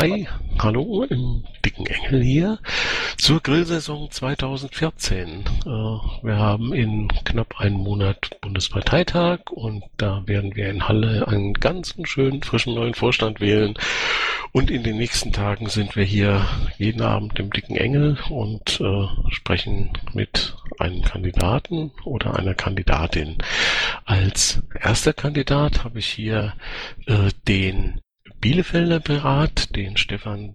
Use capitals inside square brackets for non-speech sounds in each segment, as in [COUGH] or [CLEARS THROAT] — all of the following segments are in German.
Hi, hallo im dicken Engel hier zur Grillsaison 2014. Äh, wir haben in knapp einem Monat Bundesparteitag und da werden wir in Halle einen ganz schönen frischen neuen Vorstand wählen. Und in den nächsten Tagen sind wir hier jeden Abend im dicken Engel und äh, sprechen mit einem Kandidaten oder einer Kandidatin. Als erster Kandidat habe ich hier äh, den Bielefelder Berat, den Stefan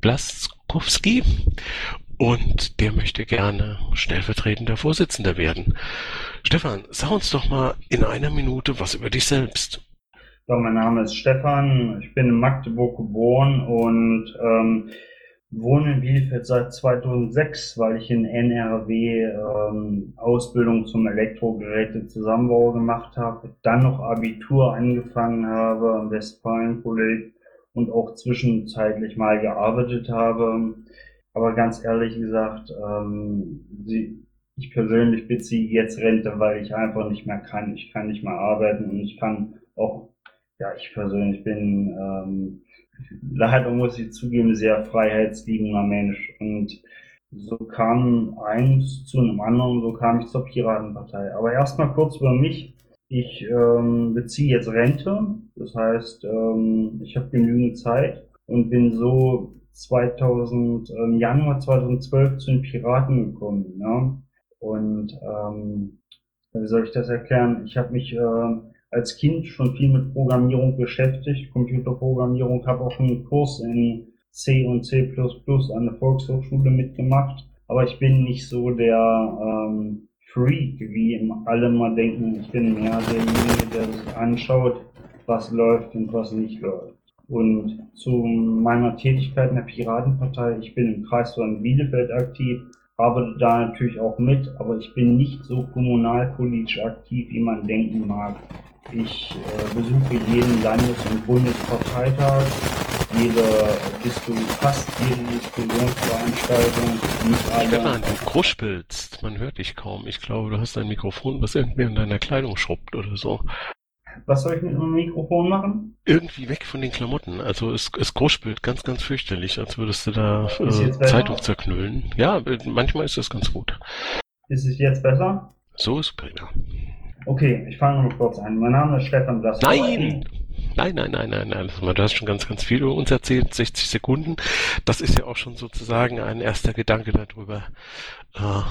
Blaskowski. Und der möchte gerne stellvertretender Vorsitzender werden. Stefan, sag uns doch mal in einer Minute was über dich selbst. Ja, mein Name ist Stefan, ich bin in Magdeburg geboren und ähm, wohne in Bielefeld seit 2006, weil ich in NRW ähm, Ausbildung zum Elektrogeräte-Zusammenbau gemacht habe, dann noch Abitur angefangen habe am Westfalen-Kolleg und auch zwischenzeitlich mal gearbeitet habe. Aber ganz ehrlich gesagt, ähm, die, ich persönlich beziehe jetzt Rente, weil ich einfach nicht mehr kann. Ich kann nicht mehr arbeiten und ich kann auch, ja, ich persönlich bin ähm, leider muss ich zugeben, sehr freiheitsliebender Mensch. Und so kam eins zu einem anderen, so kam ich zur Piratenpartei. Aber erstmal kurz über mich. Ich ähm, beziehe jetzt Rente, das heißt, ähm, ich habe genügend Zeit und bin so 2000, ähm, Januar 2012 zu den Piraten gekommen. Ja? Und ähm, wie soll ich das erklären? Ich habe mich äh, als Kind schon viel mit Programmierung beschäftigt, Computerprogrammierung, habe auch einen Kurs in C und C++ an der Volkshochschule mitgemacht. Aber ich bin nicht so der ähm, Freak, wie alle mal denken. Ich bin mehr derjenige, der sich anschaut, was läuft und was nicht läuft. Und zu meiner Tätigkeit in der Piratenpartei, ich bin im Kreisverband Bielefeld aktiv, arbeite da natürlich auch mit, aber ich bin nicht so kommunalpolitisch aktiv, wie man denken mag. Ich äh, besuche jeden Landes- und Bundesparteitag, jede Disku fast jede Diskussionsveranstaltung. Stefan, du kruspelst, man hört dich kaum. Ich glaube, du hast ein Mikrofon, was irgendwer in deiner Kleidung schrubbt oder so. Was soll ich mit einem Mikrofon machen? Irgendwie weg von den Klamotten. Also es, es kruspelt ganz, ganz fürchterlich, als würdest du da äh, Zeitung zerknüllen. Ja, manchmal ist das ganz gut. Ist es jetzt besser? So ist prima. Okay, ich fange nur kurz an. Mein Name ist Stefan Blass. Nein! Nein, nein, nein, nein, nein. Du hast schon ganz, ganz viel über uns erzählt. 60 Sekunden. Das ist ja auch schon sozusagen ein erster Gedanke darüber, äh,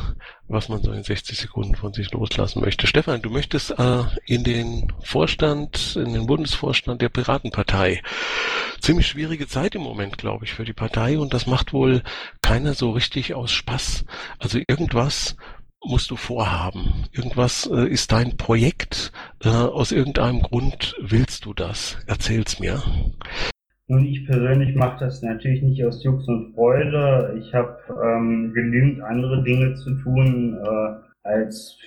was man so in 60 Sekunden von sich loslassen möchte. Stefan, du möchtest äh, in den Vorstand, in den Bundesvorstand der Piratenpartei. Ziemlich schwierige Zeit im Moment, glaube ich, für die Partei und das macht wohl keiner so richtig aus Spaß. Also irgendwas musst du vorhaben? Irgendwas äh, ist dein Projekt? Äh, aus irgendeinem Grund willst du das? Erzähl's mir. Nun, ich persönlich mache das natürlich nicht aus Jux und Freude. Ich habe ähm, genügend andere Dinge zu tun äh, als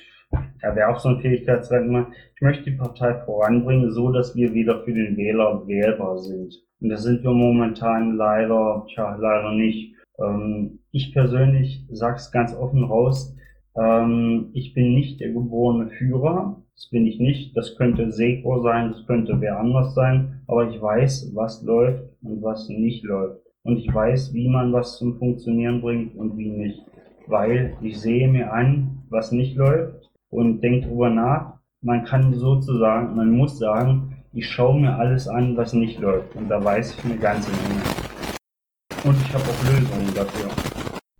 ja, wäre auch so ein Fähigkeitsmerkmal. Ich möchte die Partei voranbringen, so dass wir wieder für den Wähler wählbar sind. Und das sind wir momentan leider, tja, leider nicht. Ähm, ich persönlich sag's ganz offen raus, ähm, ich bin nicht der geborene Führer. Das bin ich nicht. Das könnte Seko sein, das könnte wer anders sein. Aber ich weiß, was läuft und was nicht läuft. Und ich weiß, wie man was zum Funktionieren bringt und wie nicht. Weil ich sehe mir an, was nicht läuft und denke drüber nach. Man kann sozusagen, man muss sagen, ich schaue mir alles an, was nicht läuft. Und da weiß ich eine ganze Menge. Und ich habe auch Lösungen dafür.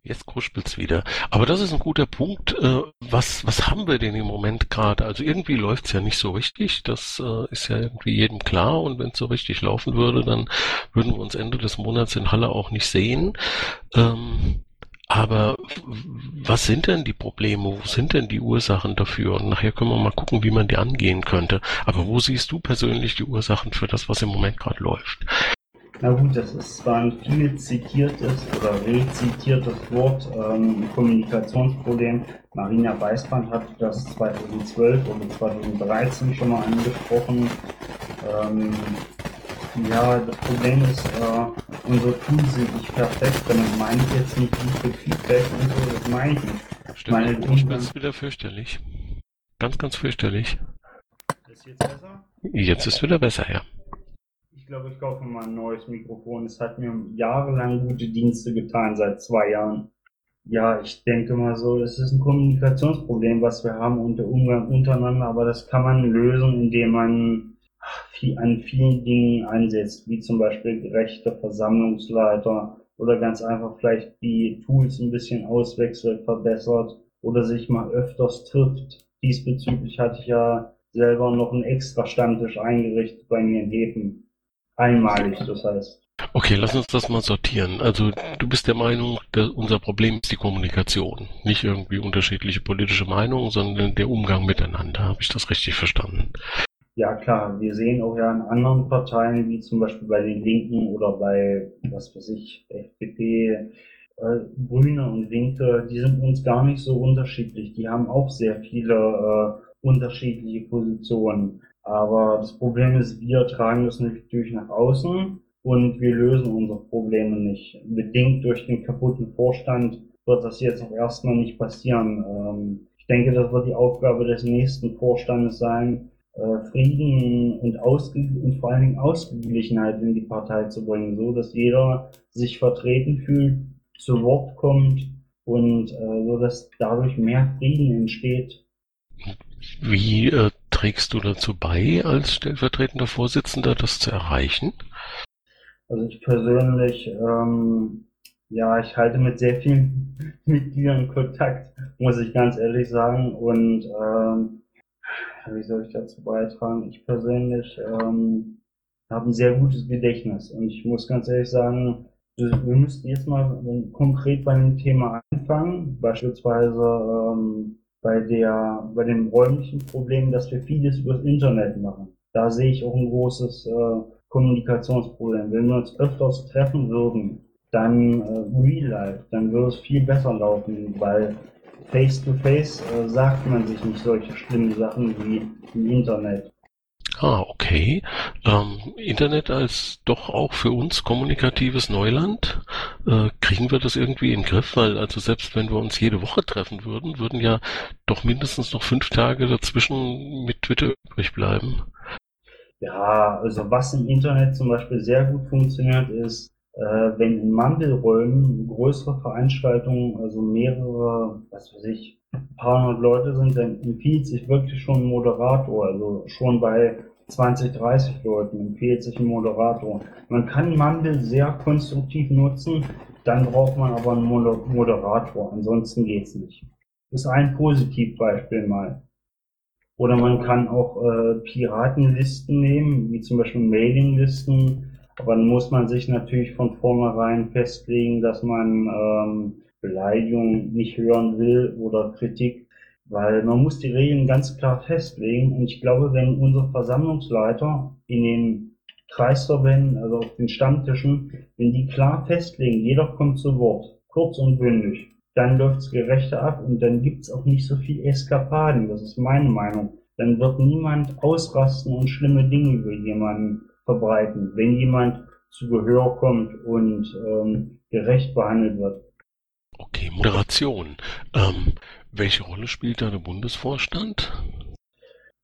Jetzt kruspelt's wieder. Aber das ist ein guter Punkt. Äh, was, was haben wir denn im Moment gerade? Also irgendwie läuft's ja nicht so richtig. Das äh, ist ja irgendwie jedem klar. Und wenn es so richtig laufen würde, dann würden wir uns Ende des Monats in Halle auch nicht sehen. Ähm, aber was sind denn die Probleme? Wo sind denn die Ursachen dafür? Und nachher können wir mal gucken, wie man die angehen könnte. Aber wo siehst du persönlich die Ursachen für das, was im Moment gerade läuft? Na gut, das ist zwar ein viel zitiertes oder rezitiertes Wort, ähm, ein Kommunikationsproblem. Marina Weißband hat das 2012 oder 2013 schon mal angesprochen. Ähm, ja, das Problem ist, äh, unsere Tools sind nicht perfekt. Damit meine ich jetzt nicht gute Feedback und so, das meine ich nicht. Stimmt, meine Tools ist wieder fürchterlich. Ganz, ganz fürchterlich. Ist jetzt besser? Jetzt ist wieder besser, ja Ich glaube, ich kaufe mal ein neues Mikrofon. Es hat mir jahrelang gute Dienste getan, seit zwei Jahren. Ja, ich denke mal so, es ist ein Kommunikationsproblem, was wir haben unter Umgang untereinander, aber das kann man lösen, indem man an vielen Dingen einsetzt, wie zum Beispiel gerechte Versammlungsleiter oder ganz einfach vielleicht die Tools ein bisschen auswechselt, verbessert oder sich mal öfters trifft. Diesbezüglich hatte ich ja selber noch einen extra Stammtisch eingerichtet bei mir in Hefen. Einmalig, das heißt. Okay, lass uns das mal sortieren. Also du bist der Meinung, dass unser Problem ist die Kommunikation. Nicht irgendwie unterschiedliche politische Meinungen, sondern der Umgang miteinander. Habe ich das richtig verstanden? Ja klar, wir sehen auch ja in anderen Parteien, wie zum Beispiel bei den Linken oder bei, was weiß ich, FDP, äh, Grüne und Linke, die sind uns gar nicht so unterschiedlich. Die haben auch sehr viele äh, unterschiedliche Positionen. Aber das Problem ist, wir tragen das natürlich nach außen und wir lösen unsere Probleme nicht. Bedingt durch den kaputten Vorstand wird das jetzt auch erstmal nicht passieren. Ähm, ich denke, das wird die Aufgabe des nächsten Vorstandes sein, äh, Frieden und, Ausge und vor allen Dingen Ausgeglichenheit in die Partei zu bringen, so dass jeder sich vertreten fühlt, zu Wort kommt und äh, so dass dadurch mehr Frieden entsteht. Wie äh, trägst du dazu bei, als stellvertretender Vorsitzender das zu erreichen? Also ich persönlich, ähm, ja, ich halte mit sehr vielen [LAUGHS] Mitgliedern Kontakt, muss ich ganz ehrlich sagen. Und ähm, wie soll ich dazu beitragen? Ich persönlich ähm, habe ein sehr gutes Gedächtnis und ich muss ganz ehrlich sagen, wir müssten jetzt mal konkret bei dem Thema anfangen, beispielsweise ähm, bei der bei dem räumlichen Problem, dass wir vieles übers Internet machen. Da sehe ich auch ein großes äh, Kommunikationsproblem. Wenn wir uns öfters treffen würden, dann äh, real life, dann würde es viel besser laufen, weil face to face äh, sagt man sich nicht solche schlimmen Sachen wie im Internet. Ah, okay. Ähm, Internet als doch auch für uns kommunikatives Neuland. Äh, kriegen wir das irgendwie in den Griff? Weil also selbst wenn wir uns jede Woche treffen würden, würden ja doch mindestens noch fünf Tage dazwischen mit Twitter übrig bleiben. Ja, also was im Internet zum Beispiel sehr gut funktioniert, ist, äh, wenn in Mandelräumen größere Veranstaltungen, also mehrere, was weiß ich, paar hundert Leute sind, dann empfiehlt sich wirklich schon ein Moderator. Also schon bei 20, 30 Leuten empfiehlt sich ein Moderator. Man kann Mandel sehr konstruktiv nutzen, dann braucht man aber einen Moderator, ansonsten geht's nicht. Ist ein Positivbeispiel mal. Oder man kann auch äh, Piratenlisten nehmen, wie zum Beispiel Mailinglisten. Aber dann muss man sich natürlich von vornherein festlegen, dass man ähm, Beleidigung nicht hören will oder Kritik, weil man muss die Regeln ganz klar festlegen. Und ich glaube, wenn unsere Versammlungsleiter in den Kreisverbänden, also auf den Stammtischen, wenn die klar festlegen, jeder kommt zu Wort, kurz und bündig, dann läuft's gerechter ab und dann gibt's auch nicht so viel Eskapaden. Das ist meine Meinung. Dann wird niemand ausrasten und schlimme Dinge über jemanden verbreiten, wenn jemand zu Gehör kommt und ähm, gerecht behandelt wird. Okay, Moderation. Ähm, welche Rolle spielt da der Bundesvorstand?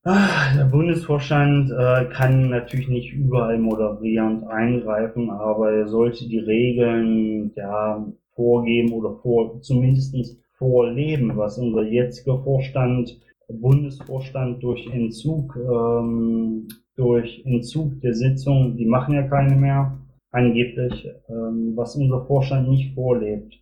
Ah, der Bundesvorstand äh, kann natürlich nicht überall moderierend eingreifen, aber er sollte die Regeln ja, vorgeben oder vor, zumindest vorleben, was unser jetziger Vorstand, Bundesvorstand durch Entzug, ähm, durch Entzug der Sitzung, die machen ja keine mehr, angeblich, ähm, was unser Vorstand nicht vorlebt.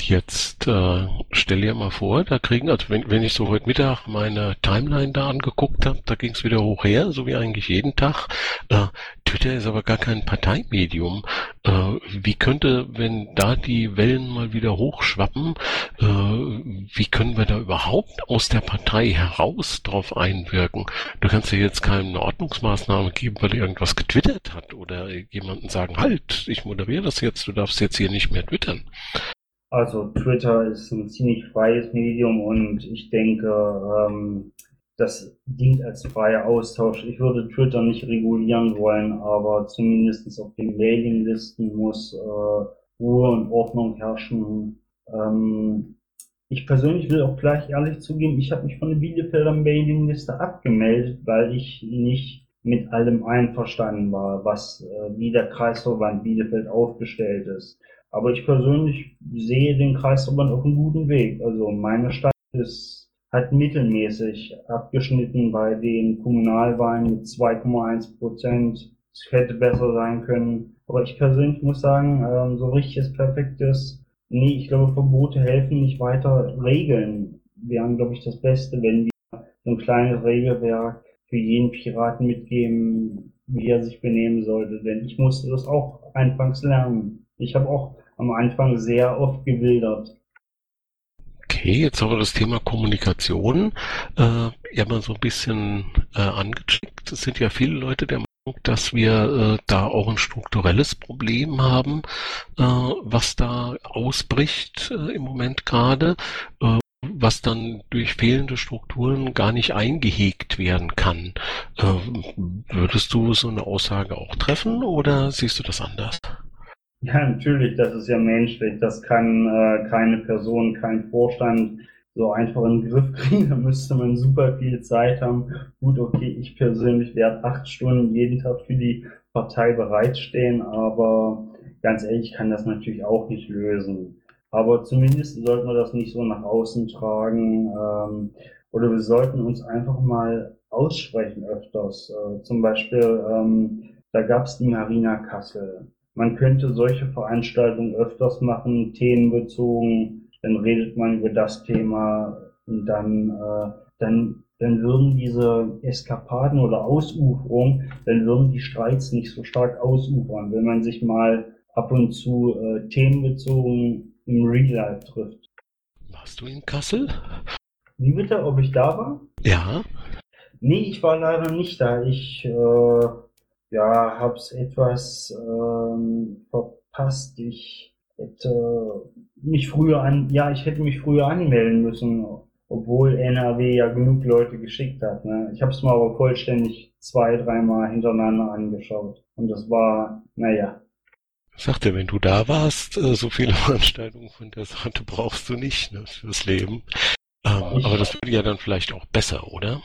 Jetzt äh, stell dir mal vor, da kriegen, also wenn, wenn ich so heute Mittag meine Timeline da angeguckt habe, da ging es wieder hoch her, so wie eigentlich jeden Tag. Äh, Twitter ist aber gar kein Parteimedium. Äh, wie könnte, wenn da die Wellen mal wieder hochschwappen, äh, wie können wir da überhaupt aus der Partei heraus drauf einwirken? Du kannst ja jetzt keine Ordnungsmaßnahme geben, weil irgendwas getwittert hat oder jemanden sagen, halt, ich moderiere das jetzt, du darfst jetzt hier nicht mehr twittern. Also Twitter ist ein ziemlich freies Medium und ich denke, ähm, das dient als freier Austausch. Ich würde Twitter nicht regulieren wollen, aber zumindest auf den Mailinglisten muss äh, Ruhe und Ordnung herrschen. Ähm, ich persönlich will auch gleich ehrlich zugeben, ich habe mich von der Bielefelder Mailingliste abgemeldet, weil ich nicht mit allem einverstanden war, was äh, wie der Kreisverband Bielefeld aufgestellt ist. Aber ich persönlich sehe den Kreisverband auf einem guten Weg. Also meine Stadt ist hat mittelmäßig abgeschnitten bei den Kommunalwahlen mit 2,1 Prozent. Es hätte besser sein können. Aber ich persönlich muss sagen, ähm, so richtiges Perfektes, nee, ich glaube, Verbote helfen nicht weiter. Regeln wären, glaube ich, das Beste, wenn wir so ein kleines Regelwerk für jeden Piraten mitgeben, wie er sich benehmen sollte. Denn ich musste das auch anfangs lernen. Ich habe auch am Anfang sehr oft gewildert. Okay, jetzt haben wir das Thema Kommunikation äh, ja mal so ein bisschen äh, angecheckt. Es sind ja viele Leute der Meinung, dass wir äh, da auch ein strukturelles Problem haben, äh, was da ausbricht äh, im Moment gerade, äh, was dann durch fehlende Strukturen gar nicht eingehegt werden kann. Äh, würdest du so eine Aussage auch treffen oder siehst du das anders? Ja, natürlich, das ist ja menschlich. Das kann äh, keine Person, kein Vorstand so einfach in den Griff kriegen. [LAUGHS] Da müsste man super viel Zeit haben. Gut, okay, ich persönlich werde acht Stunden jeden Tag für die Partei bereitstehen, aber ganz ehrlich kann das natürlich auch nicht lösen. Aber zumindest sollten wir das nicht so nach außen tragen. Ähm, oder wir sollten uns einfach mal aussprechen öfters. Äh, zum Beispiel, ähm, da gab es die Marina Kassel. Man könnte solche Veranstaltungen öfters machen, themenbezogen, dann redet man über das Thema und dann, äh, dann, dann würden diese Eskapaden oder Ausuferungen, dann würden die Streits nicht so stark ausufern, wenn man sich mal ab und zu äh, themenbezogen im Real Life trifft. Warst du in Kassel? Wie bitte, ob ich da war? Ja. Nee, ich war leider nicht da. Ich äh, ja, hab's etwas ähm, verpasst. Ich hätte mich früher an, ja, ich hätte mich früher anmelden müssen, obwohl NRW ja genug Leute geschickt hat. Ne? Ich habe es mal aber vollständig zwei, dreimal hintereinander angeschaut und das war, naja. Sagte, wenn du da warst, äh, so viele [LAUGHS] Veranstaltungen von der Sorte brauchst du nicht ne, fürs Leben. Ähm, aber das würde ja dann vielleicht auch besser, oder?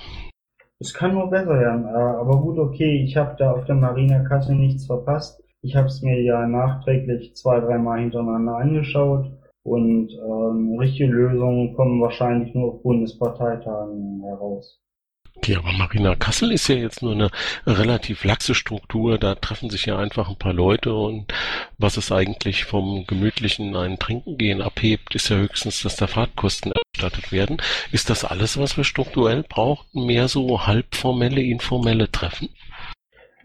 Es kann nur besser werden, äh, aber gut, okay, ich habe da auf der Marina Kassel nichts verpasst. Ich habe es mir ja nachträglich zwei, dreimal hintereinander angeschaut und ähm, richtige Lösungen kommen wahrscheinlich nur auf Bundesparteitagen heraus. Okay, aber Marina Kassel ist ja jetzt nur eine relativ laxe Struktur. Da treffen sich ja einfach ein paar Leute und was es eigentlich vom gemütlichen ein Trinken gehen abhebt, ist ja höchstens, dass da Fahrtkosten erstattet werden. Ist das alles, was wir strukturell brauchen? Mehr so halbformelle, informelle Treffen?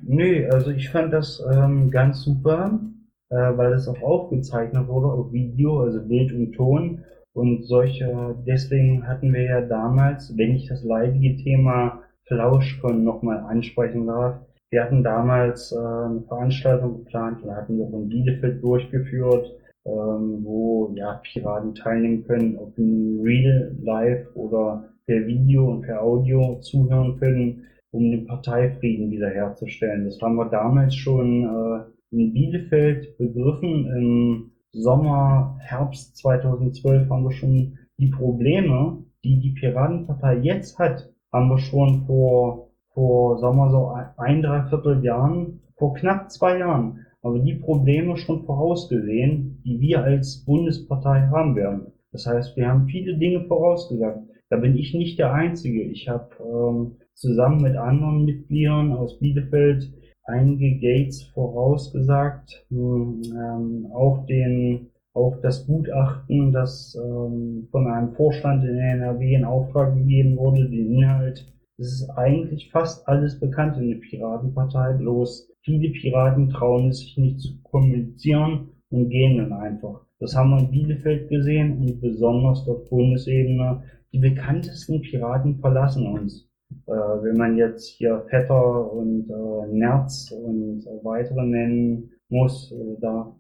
Nö, also ich fand das ähm, ganz super, äh, weil es auch aufgezeichnet wurde auf Video, also Bild und Ton und solche, deswegen hatten wir ja damals, wenn ich das leidige Thema Flauschkon nochmal ansprechen darf, wir hatten damals äh, eine Veranstaltung geplant, und hatten wir auch in Bielefeld durchgeführt, ähm, wo ja Piraten teilnehmen können, ob in Real, Live oder per Video und per Audio zuhören können, um den Parteifrieden wiederherzustellen. Das haben wir damals schon äh, in Bielefeld begriffen. Im Sommer, Herbst 2012 haben wir schon die Probleme, die die Piratenpartei jetzt hat, haben wir schon vor, vor, sagen wir so, ein, dreiviertel Jahren, vor knapp zwei Jahren, aber die Probleme schon vorausgesehen, die wir als Bundespartei haben werden. Das heißt, wir haben viele Dinge vorausgesagt. Da bin ich nicht der Einzige. Ich habe ähm, zusammen mit anderen Mitgliedern aus Bielefeld einige Gates vorausgesagt, ähm, auch den auch das Gutachten, das ähm, von einem Vorstand in NRW in Auftrag gegeben wurde, den Inhalt. Es ist eigentlich fast alles bekannt in der Piratenpartei, bloß viele Piraten trauen es sich nicht zu kommunizieren und gehen dann einfach. Das haben wir in Bielefeld gesehen und besonders auf Bundesebene. Die bekanntesten Piraten verlassen uns. Äh, wenn man jetzt hier Vetter und äh, Nerz und äh, weitere nennen muss, äh, da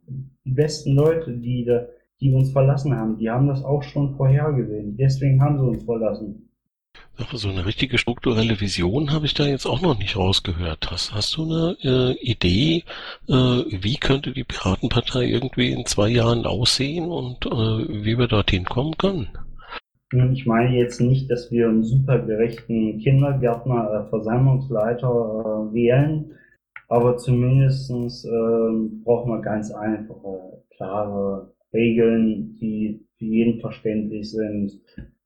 die besten Leute, die, die uns verlassen haben, die haben das auch schon vorhergesehen. Deswegen haben sie uns verlassen. So eine richtige strukturelle Vision habe ich da jetzt auch noch nicht rausgehört. Hast, hast du eine äh, Idee, äh, wie könnte die Piratenpartei irgendwie in zwei Jahren aussehen und äh, wie wir dorthin kommen können? Nun, ich meine jetzt nicht, dass wir einen super gerechten Kindergärtner, äh, Versammlungsleiter äh, wählen, aber zumindestens äh, brauchen wir ganz einfache, klare Regeln, die für jeden verständlich sind,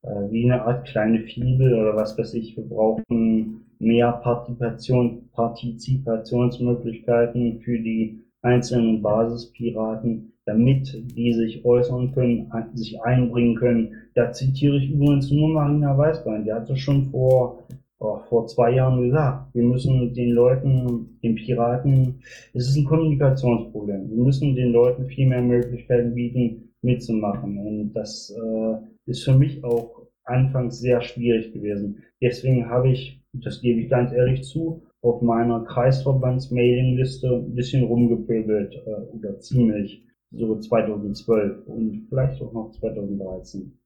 äh, wie eine Art kleine Fibel oder was weiß ich. Wir brauchen mehr Partizipation, Partizipationsmöglichkeiten für die einzelnen Basispiraten, damit die sich äußern können, sich einbringen können. Da zitiere ich übrigens nur Marina Weißbein, die hatte schon vor oh, vor zwei Jahren gesagt, wir müssen den Leuten, den Piraten, es ist ein Kommunikationsproblem. Wir müssen den Leuten viel mehr Möglichkeiten bieten, mitzumachen. Und das äh, ist für mich auch anfangs sehr schwierig gewesen. Deswegen habe ich, das gebe ich ganz ehrlich zu, auf meiner Kreisverbands-Mailingliste ein bisschen rumgepöbelt äh, oder ziemlich, so 2012 und vielleicht auch noch 2013.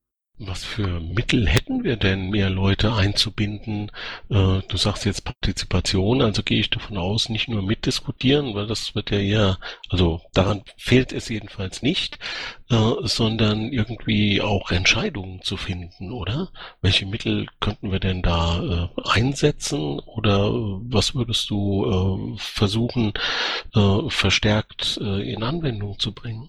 Was für Mittel hätten wir denn, mehr Leute einzubinden? Äh, du sagst jetzt Partizipation, also gehe ich davon aus, nicht nur mitdiskutieren, weil das wird ja eher, also daran fehlt es jedenfalls nicht, äh, sondern irgendwie auch Entscheidungen zu finden, oder? Welche Mittel könnten wir denn da äh, einsetzen oder was würdest du versuchen, verstärkt in Anwendung zu bringen?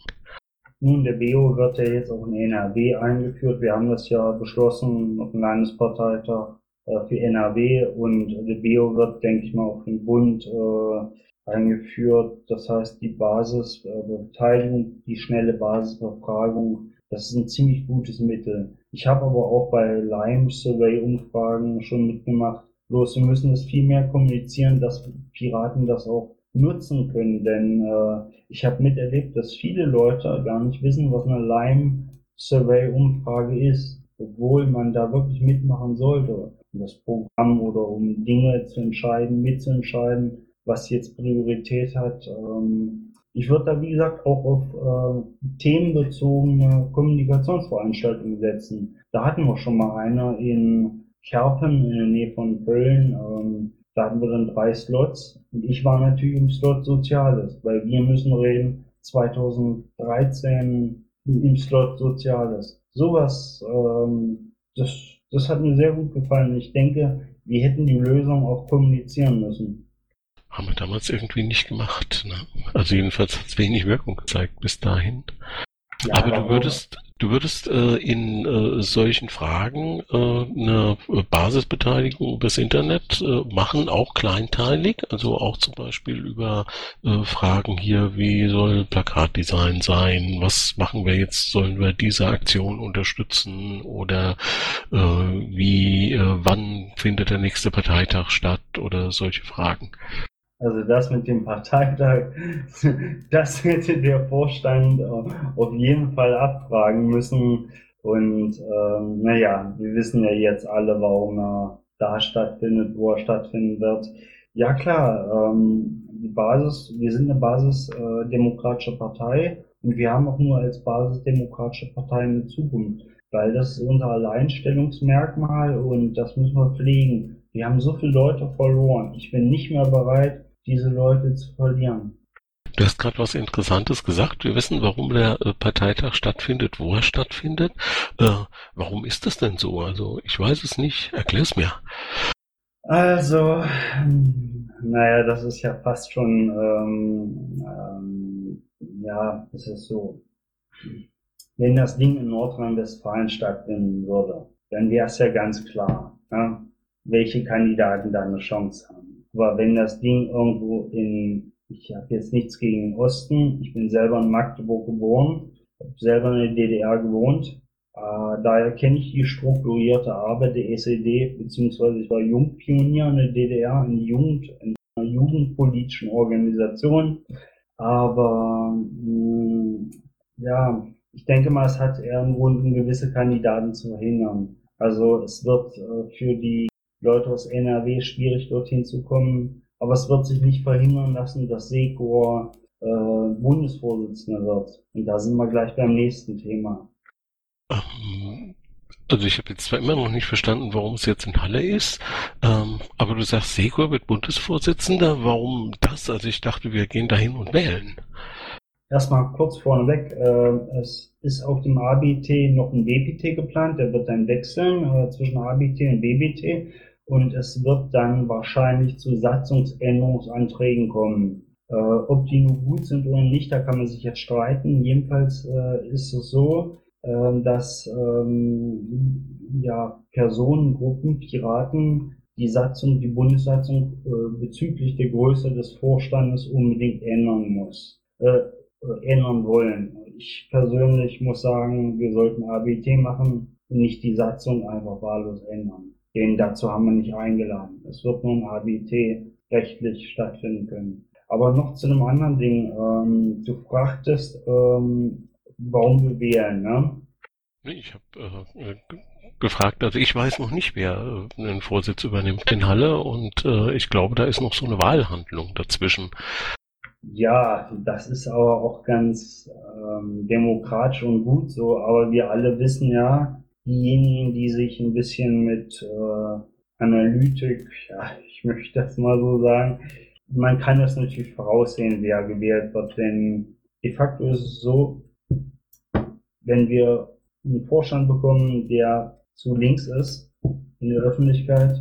Nun, der BEO wird ja jetzt auch in NRW eingeführt. Wir haben das ja beschlossen auf dem Landesparteitag äh, für NRW und der BEO wird, denke ich mal, auf den Bund äh, eingeführt. Das heißt, die Basisbeteiligung, äh, die schnelle Basisbefragung, das ist ein ziemlich gutes Mittel. Ich habe aber auch bei Lime Survey Umfragen schon mitgemacht. Bloß wir müssen es viel mehr kommunizieren, dass Piraten das auch nutzen können, denn äh, ich habe miterlebt, dass viele Leute gar nicht wissen, was eine Lime Survey Umfrage ist, obwohl man da wirklich mitmachen sollte, um das Programm oder um Dinge zu entscheiden, mitzuentscheiden, was jetzt Priorität hat. Ähm, ich würde da, wie gesagt, auch auf äh, themenbezogene Kommunikationsveranstaltungen setzen. Da hatten wir schon mal eine in Kerpen in der Nähe von Köln. Ähm, da hatten wir dann drei Slots und ich war natürlich im Slot Soziales, weil wir müssen reden 2013 im Slot Soziales. Sowas, ähm, das, das hat mir sehr gut gefallen. Ich denke, wir hätten die Lösung auch kommunizieren müssen. Haben wir damals irgendwie nicht gemacht. Ne? Also jedenfalls hat es wenig Wirkung gezeigt bis dahin. Ja, aber, aber du würdest, Du würdest äh, in äh, solchen Fragen äh, eine Basisbeteiligung übers Internet äh, machen, auch kleinteilig, also auch zum Beispiel über äh, Fragen hier, wie soll Plakatdesign sein, was machen wir jetzt, sollen wir diese Aktion unterstützen? Oder äh, wie, äh, wann findet der nächste Parteitag statt? Oder solche Fragen. Also das mit dem Parteitag, das hätte der Vorstand auf jeden Fall abfragen müssen. Und ähm, naja, wir wissen ja jetzt alle, warum er da stattfindet, wo er stattfinden wird. Ja klar, ähm, die Basis, wir sind eine basisdemokratische äh, Partei und wir haben auch nur als basisdemokratische Partei eine Zukunft, weil das ist unser Alleinstellungsmerkmal und das müssen wir pflegen. Wir haben so viele Leute verloren. Ich bin nicht mehr bereit, diese Leute zu verlieren. Du hast gerade was Interessantes gesagt. Wir wissen, warum der äh, Parteitag stattfindet, wo er stattfindet. Äh, warum ist das denn so? Also ich weiß es nicht. Erklär es mir. Also, naja, das ist ja fast schon, ähm, ähm, ja, es ist so. Wenn das Ding in Nordrhein-Westfalen stattfinden würde, dann wäre es ja ganz klar, ja, welche Kandidaten da eine Chance haben. Aber wenn das Ding irgendwo in, ich habe jetzt nichts gegen den Osten, ich bin selber in Magdeburg geboren, habe selber in der DDR gewohnt, äh, daher kenne ich die strukturierte Arbeit der SED, beziehungsweise ich war Jungpionier in der DDR, in, Jugend, in einer jugendpolitischen Organisation. Aber mh, hm, ja, ich denke mal, es hat eher im Grunde gewisse Kandidaten zu verhindern. Also es wird äh, für die Leute aus NRW schwierig dorthin zu kommen. Aber es wird sich nicht verhindern lassen, dass Sekor äh, Bundesvorsitzender wird. Und da sind wir gleich beim nächsten Thema. Ähm, also ich habe jetzt zwar immer noch nicht verstanden, warum es jetzt in Halle ist, ähm, aber du sagst, Sekor wird Bundesvorsitzender. Warum das? Also ich dachte, wir gehen dahin und wählen. Erstmal kurz vorneweg, äh, es ist auf dem ABT noch ein BPT geplant, der wird dann wechseln äh, zwischen ABT und BBT und es wird dann wahrscheinlich zu Satzungsänderungsanträgen kommen. Äh, ob die nur gut sind oder nicht, da kann man sich jetzt streiten. Jedenfalls äh, ist es so, äh, dass ähm, ja, Personengruppen, Piraten, die Satzung, die Bundessatzung äh, bezüglich der Größe des Vorstandes unbedingt ändern muss, äh, ändern wollen. Ich persönlich muss sagen, wir sollten ABT machen und nicht die Satzung einfach wahllos ändern. Denn dazu haben wir nicht eingeladen. Es wird nur ein ABT rechtlich stattfinden können. Aber noch zu einem anderen Ding. Ähm, du fragtest, ähm, warum wir wählen, ne? Ich habe äh, gefragt, also ich weiß noch nicht, wer äh, den Vorsitz übernimmt in Halle und äh, ich glaube, da ist noch so eine Wahlhandlung dazwischen. Ja, das ist aber auch ganz ähm, demokratisch und gut so, aber wir alle wissen ja, diejenigen, die sich ein bisschen mit äh, Analytik, ja, ich möchte das mal so sagen, man kann das natürlich voraussehen, wer gewählt wird, denn de facto ist es so, wenn wir einen Vorstand bekommen, der zu links ist in der Öffentlichkeit,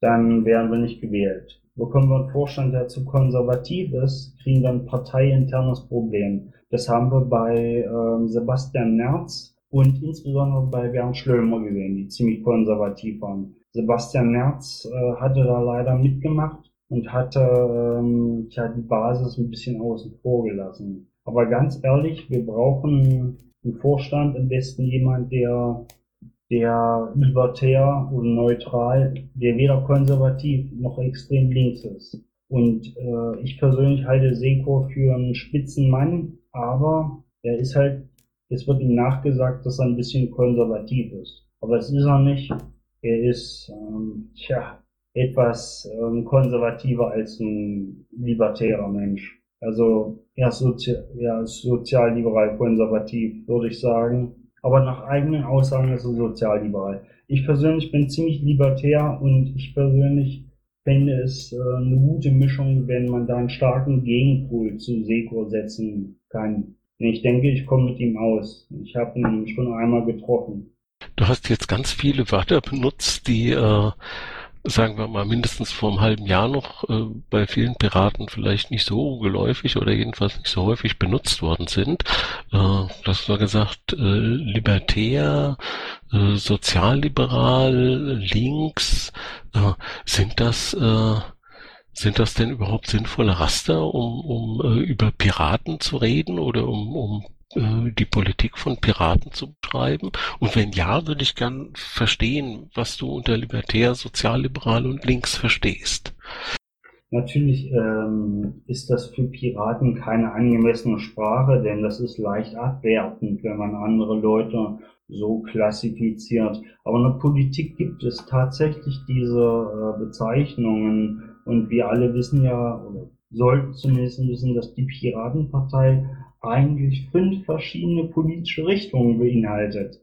dann werden wir nicht gewählt. Bekommen wir einen Vorstand, der zu konservativ ist, kriegen wir ein parteiinternes Problem. Das haben wir bei äh, Sebastian Merz und insbesondere bei Bernd Schlömer gesehen, die ziemlich konservativ waren. Sebastian Merz äh, hatte da leider mitgemacht und hatte ähm, ja, die Basis ein bisschen außen vor gelassen. Aber ganz ehrlich, wir brauchen einen Vorstand, am besten jemand, der, der libertär und neutral, der weder konservativ noch extrem links ist. Und äh, ich persönlich halte Seko für einen Spitzenmann, aber er ist halt, es wird ihm nachgesagt, dass er ein bisschen konservativ ist. Aber es ist er nicht. Er ist, ähm, tja, etwas ähm, konservativer als ein libertärer Mensch. Also eher, sozi eher sozialliberal konservativ, würde ich sagen. Aber nach eigenen Aussagen ist er sozialliberal. Ich persönlich bin ziemlich libertär und ich persönlich fände es äh, eine gute Mischung, wenn man da einen starken Gegenpol zu Seko setzen kann. Ich denke, ich komme mit ihm aus. Ich habe ihn schon einmal getroffen. Du hast jetzt ganz viele Wörter benutzt, die äh, sagen wir mal, mindestens vor einem halben Jahr noch äh, bei vielen Piraten vielleicht nicht so geläufig oder jedenfalls nicht so häufig benutzt worden sind. Äh, das war gesagt, äh, libertär, äh, sozialliberal, links. Äh, sind das äh, sind das denn überhaupt sinnvolle Raster, um, um äh, über Piraten zu reden oder um, um äh, die Politik von Piraten zu betreiben? Und wenn ja, würde ich gern verstehen, was du unter libertär, sozialliberal und links verstehst. Natürlich ähm, ist das für Piraten keine angemessene Sprache, denn das ist leicht abwertend, wenn man andere Leute so klassifiziert. Aber in der Politik gibt es tatsächlich diese äh, Bezeichnungen und wir alle wissen ja, oder sollten zumindest wissen, dass die Piratenpartei eigentlich fünf verschiedene politische Richtungen beinhaltet.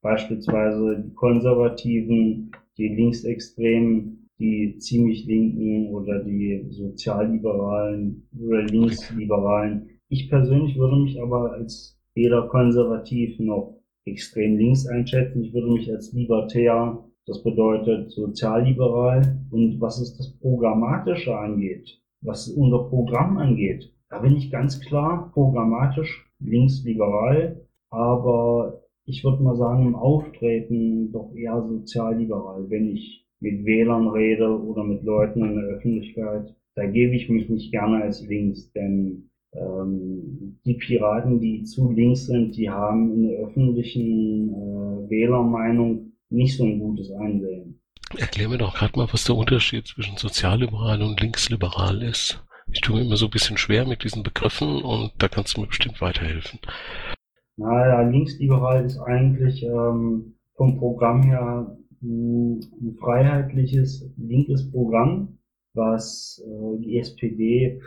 Beispielsweise die Konservativen, die Linksextremen, die ziemlich Linken oder die Sozialliberalen oder Linksliberalen. Ich persönlich würde mich aber als weder konservativ noch extrem links einschätzen. Ich würde mich als libertär, das bedeutet sozialliberal. Und was es das Programmatische angeht, was unser Programm angeht, da bin ich ganz klar programmatisch linksliberal, aber ich würde mal sagen, im Auftreten doch eher sozialliberal, wenn ich mit Wählern rede oder mit Leuten in der Öffentlichkeit. Da gebe ich mich nicht gerne als links, denn ähm, die Piraten, die zu links sind, die haben in der öffentlichen äh, Wählermeinung nicht so ein gutes Einsehen. Erklär mir doch gerade mal, was der Unterschied zwischen sozialliberal und linksliberal ist. Ich tue mir immer so ein bisschen schwer mit diesen Begriffen und da kannst du mir bestimmt weiterhelfen. Naja, linksliberal ist eigentlich ähm, vom Programm her ein freiheitliches, linkes Programm, was äh, die SPD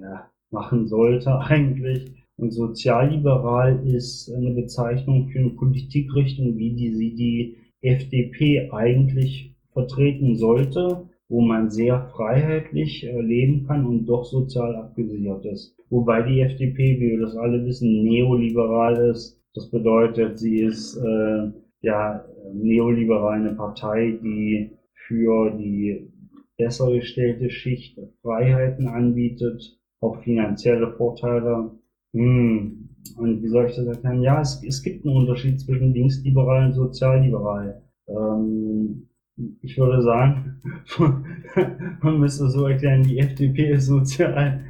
ja, machen sollte [LAUGHS] eigentlich. Und sozialliberal ist eine Bezeichnung für eine Politikrichtung, wie die sie die FDP eigentlich vertreten sollte wo man sehr freiheitlich äh, leben kann und doch sozial abgesichert ist. wobei die FDP, wie wir das alle wissen, neoliberal ist. Das bedeutet, sie ist äh, ja neoliberal eine Partei, die für die besser gestellte Schicht Freiheiten anbietet, auch finanzielle Vorteile. Hm. Und wie soll ich das erklären? Ja, es, es gibt einen Unterschied zwischen linksliberal und sozialliberal. Ähm, ich würde sagen, [LAUGHS] man müsste so erklären, die FDP ist sozial.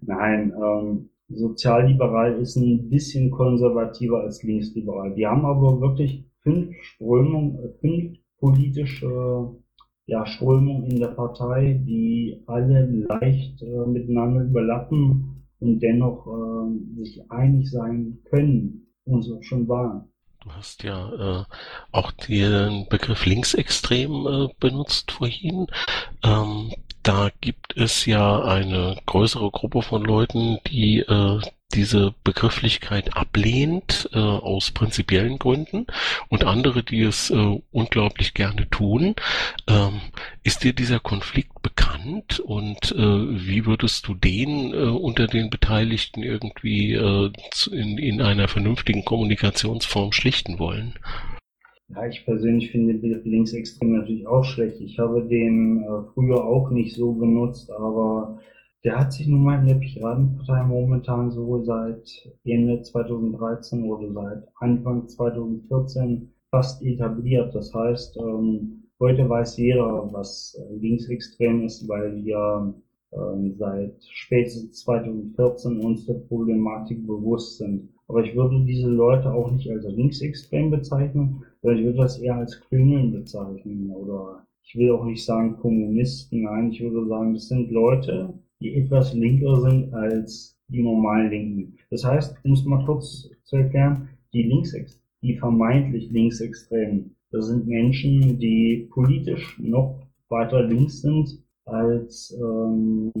Nein, ähm, sozialliberal ist ein bisschen konservativer als linksliberal. Die haben aber wirklich fünf Strömungen, fünf politische ja, Strömungen in der Partei, die alle leicht äh, miteinander überlappen und dennoch äh, sich einig sein können und so schon waren. Du hast ja äh, auch den Begriff linksextrem äh, benutzt vorhin. Ähm, da gibt es ja eine größere Gruppe von Leuten, die äh, diese Begrifflichkeit ablehnt äh, aus prinzipiellen Gründen und andere, die es äh, unglaublich gerne tun. Ähm, ist dir dieser Konflikt bekannt und äh, wie würdest du den äh, unter den Beteiligten irgendwie äh, in, in einer vernünftigen Kommunikationsform schlichten wollen? Ja, ich persönlich finde linksextrem natürlich auch schlecht. Ich habe den äh, früher auch nicht so benutzt, aber der hat sich nun mal in der Piratenpartei momentan so seit Ende 2013 oder seit Anfang 2014 fast etabliert. Das heißt, ähm, heute weiß jeder, was äh, linksextrem ist, weil wir ähm, seit spätestens 2014 uns der Problematik bewusst sind. Aber ich würde diese Leute auch nicht als linksextrem bezeichnen, sondern ich würde das eher als Krümeln bezeichnen oder ich will auch nicht sagen Kommunisten, nein, ich würde sagen, das sind Leute, die etwas linker sind als die normalen Linken. Das heißt, um es mal kurz zu erklären, die Linksex, die vermeintlich Linksextremen, das sind Menschen, die politisch noch weiter links sind als, ähm,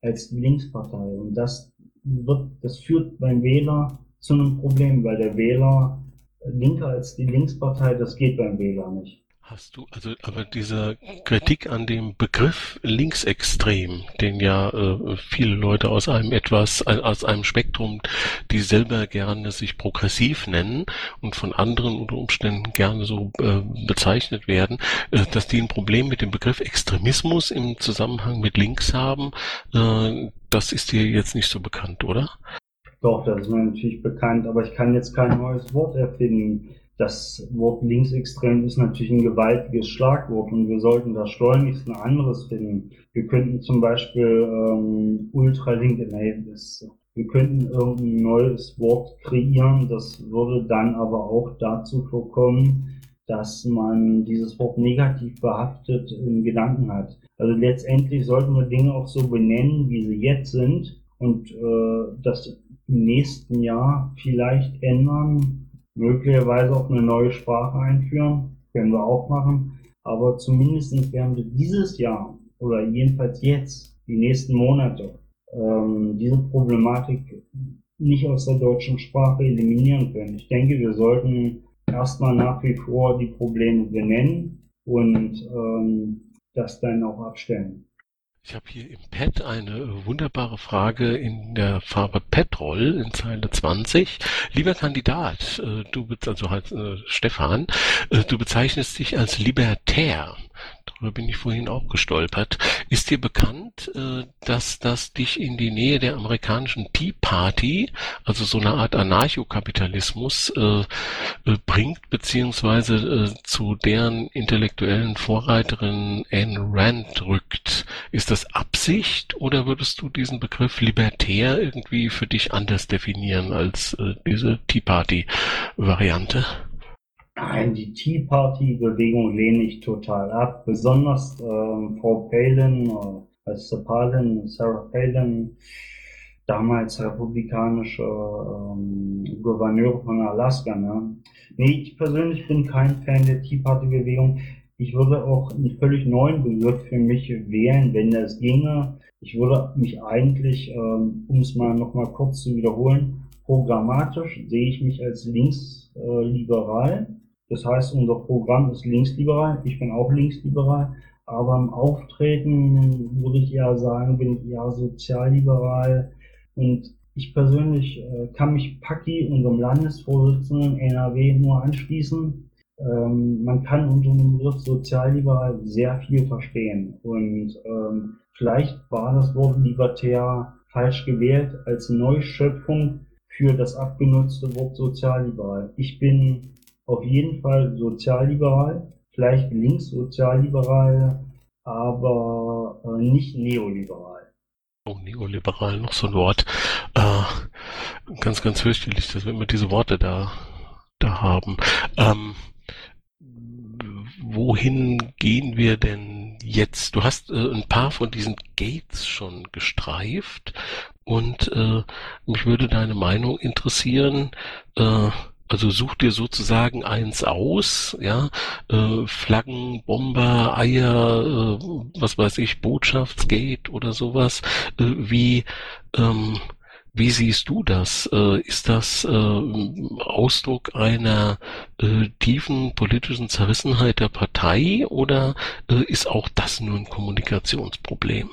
als die Linkspartei. Und das wird, das führt beim Wähler zu einem Problem, weil der Wähler linker als die Linkspartei, das geht beim Wähler nicht. Hast du, also, aber diese Kritik an dem Begriff linksextrem, den ja äh, viele Leute aus einem etwas, aus einem Spektrum, die selber gerne sich progressiv nennen und von anderen unter Umständen gerne so äh, bezeichnet werden, äh, dass die ein Problem mit dem Begriff Extremismus im Zusammenhang mit links haben, äh, das ist dir jetzt nicht so bekannt, oder? Doch, das ist mir natürlich bekannt, aber ich kann jetzt kein neues Wort erfinden. Das Wort linksextrem ist natürlich ein gewaltiges Schlagwort und wir sollten da schleunigst ein anderes finden. Wir könnten zum Beispiel ähm, ultralink, nee, wir könnten irgendein neues Wort kreieren, das würde dann aber auch dazu vorkommen, dass man dieses Wort negativ behaftet in Gedanken hat. Also letztendlich sollten wir Dinge auch so benennen, wie sie jetzt sind und äh, das im nächsten Jahr vielleicht ändern, möglicherweise auch eine neue Sprache einführen, können wir auch machen. Aber zumindest werden wir dieses Jahr oder jedenfalls jetzt, die nächsten Monate, ähm, diese Problematik nicht aus der deutschen Sprache eliminieren können. Ich denke, wir sollten erstmal nach wie vor die Probleme benennen und ähm, das dann auch abstellen. Ich habe hier im Pad eine wunderbare Frage in der Farbe Petrol in Zeile 20. Lieber Kandidat, äh, du also halt äh, Stefan, äh, du bezeichnest dich als Libertär darüber bin ich vorhin auch gestolpert. Ist dir bekannt, äh, dass das dich in die Nähe der amerikanischen Tea Party, also so eine Art Anarchokapitalismus, äh, äh, bringt, beziehungsweise zu deren intellektuellen Vorreiterin Anne Rand rückt? Ist das Absicht oder würdest du diesen Begriff libertär irgendwie für dich anders definieren als diese Tea Party Variante? Nein, die Tea Party-Bewegung lehne ich total ab. Besonders ähm, Frau Palin, äh, als Palin, Sarah Palin, damals republikanische ähm, Gouverneur von Alaska. Ne? Nee, ich persönlich bin kein Fan der Tea Party-Bewegung. Ich würde auch einen völlig neuen Begriff für mich wählen, wenn das ginge. Ich würde mich eigentlich, ähm, um es mal nochmal kurz zu wiederholen, programmatisch sehe ich mich als linksliberal. Das heißt, unser Programm ist linksliberal. Ich bin auch linksliberal. Aber im Auftreten würde ich eher sagen, bin ich eher sozialliberal. Und ich persönlich äh, kann mich Paki, unserem Landesvorsitzenden NRW, nur anschließen. Ähm, man kann unter dem Begriff sozialliberal sehr viel verstehen. Und ähm, vielleicht war das Wort libertär falsch gewählt als Neuschöpfung für das abgenutzte Wort sozialliberal. Ich bin auf jeden Fall sozialliberal, vielleicht linkssozialliberal, aber äh, nicht neoliberal. Oh, neoliberal, noch so ein Wort. Äh, ganz, ganz fürchterlich, dass wir immer diese Worte da, da haben. Ähm, wohin gehen wir denn jetzt? Du hast äh, ein paar von diesen Gates schon gestreift und äh, mich würde deine Meinung interessieren. Also such dir sozusagen eins aus, ja, äh, Flaggen, Bomber, Eier, äh, was weiß ich, Botschaftsgate oder sowas. Äh, wie ähm, wie siehst du das? Äh, ist das äh, Ausdruck einer äh, tiefen politischen Zerrissenheit der Partei oder ist auch das nur ein Kommunikationsproblem?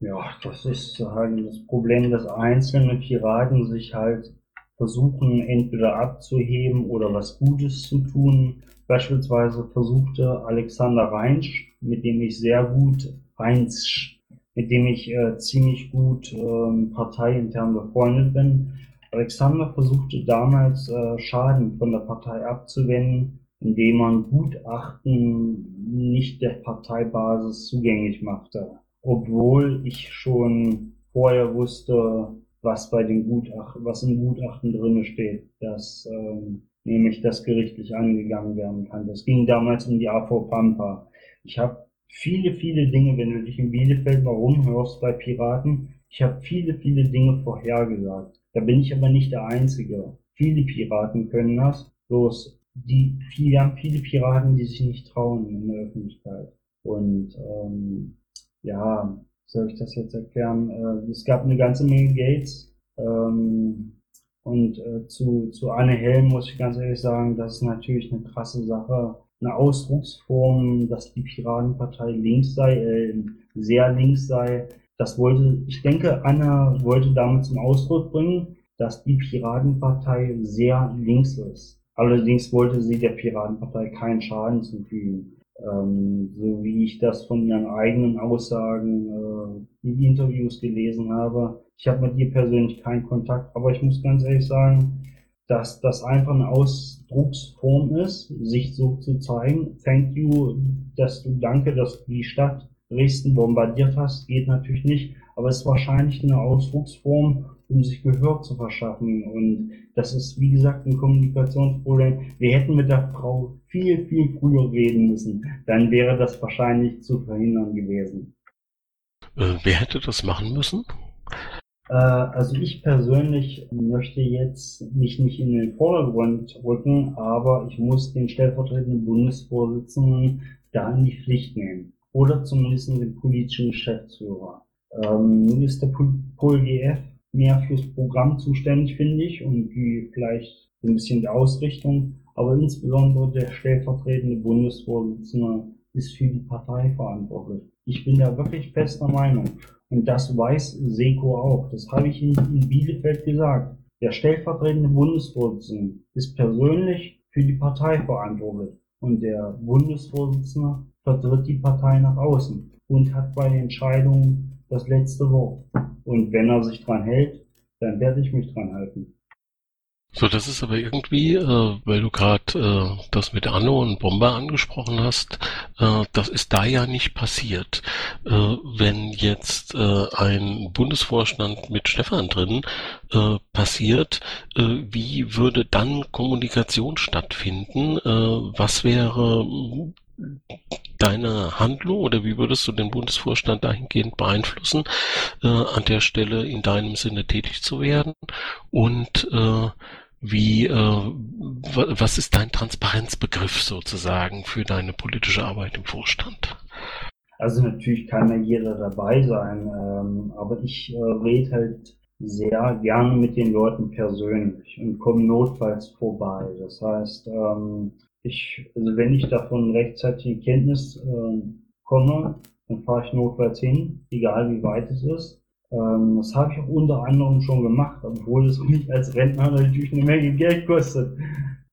Ja, das ist halt das Problem, dass einzelne Piraten sich halt versuchen, entweder abzuheben oder was Gutes zu tun. Beispielsweise versuchte Alexander Reinsch, mit dem ich sehr gut, Reinsch, mit dem ich äh, ziemlich gut äh, parteiintern befreundet bin. Alexander versuchte damals äh, Schaden von der Partei abzuwenden, indem man Gutachten nicht der Parteibasis zugänglich machte. Obwohl ich schon vorher wusste, was bei den Gutachten, was im Gutachten drinne steht, dass ähm, nämlich das gerichtlich angegangen werden kann. Das ging damals um die AV Pampa. Ich habe viele, viele Dinge, wenn du dich in Bielefeld mal rumhörst bei Piraten, ich habe viele, viele Dinge vorhergesagt. Da bin ich aber nicht der Einzige. Viele Piraten können das, bloß die, wir haben viele Piraten, die sich nicht trauen in der Öffentlichkeit. Und ähm, ja, soll ich das jetzt erklären? Äh, es gab eine ganze Menge Gates. Ähm, und äh, zu, zu Anne Helm muss ich ganz ehrlich sagen, das ist natürlich eine krasse Sache. Eine Ausdrucksform, dass die Piratenpartei links sei, äh, sehr links sei. Das wollte, ich denke, Anne wollte damit zum Ausdruck bringen, dass die Piratenpartei sehr links ist. Allerdings wollte sie der Piratenpartei keinen Schaden zufügen ähm, so wie ich das von ihren eigenen Aussagen äh, in Interviews gelesen habe. Ich habe mit ihr persönlich keinen Kontakt, aber ich muss ganz ehrlich sagen, dass das einfach eine Ausdrucksform ist, sich so zu zeigen. Thank you, dass du danke, dass du die Stadt Dresden bombardiert hast, geht natürlich nicht, aber es ist wahrscheinlich eine Ausdrucksform, um sich Gehör zu verschaffen. Und das ist, wie gesagt, ein Kommunikationsproblem. Wir hätten mit der Frau viel, viel früher reden müssen. Dann wäre das wahrscheinlich zu verhindern gewesen. Äh, wer hätte das machen müssen? Äh, also ich persönlich möchte jetzt mich nicht in den Vordergrund rücken, aber ich muss den stellvertretenden Bundesvorsitzenden da in die Pflicht nehmen. Oder zumindest den politischen Geschäftsführer. Ähm, nun ist der PolGF mehr fürs Programm zuständig, finde ich, und die vielleicht ein bisschen die Ausrichtung. Aber insbesondere der stellvertretende Bundesvorsitzende ist für die Partei verantwortlich. Ich bin da wirklich fester Meinung. Und das weiß Seko auch. Das habe ich in, in Bielefeld gesagt. Der stellvertretende Bundesvorsitzende ist persönlich für die Partei verantwortlich. Und der Bundesvorsitzende vertritt die Partei nach außen und hat bei Entscheidungen das letzte Wort. Und wenn er sich dran hält, dann werde ich mich dran halten. So, das ist aber irgendwie, äh, weil du gerade äh, das mit Anno und Bomber angesprochen hast, äh, das ist da ja nicht passiert. Äh, wenn jetzt äh, ein Bundesvorstand mit Stefan drin äh, passiert, wie würde dann Kommunikation stattfinden? Was wäre deine Handlung oder wie würdest du den Bundesvorstand dahingehend beeinflussen, äh, an der Stelle in deinem Sinne tätig zu werden? Und äh, wie, äh, was ist dein Transparenzbegriff sozusagen für deine politische Arbeit im Vorstand? Also natürlich kann ja jeder dabei sein, ähm, aber ich äh, rede halt sehr gerne mit den Leuten persönlich und komme notfalls vorbei. Das heißt, ähm, ich, also wenn ich davon rechtzeitig in Kenntnis äh, komme, dann fahre ich notfalls hin, egal wie weit es ist. Ähm, das habe ich auch unter anderem schon gemacht, obwohl es [LAUGHS] mich als Rentner natürlich eine Menge Geld kostet.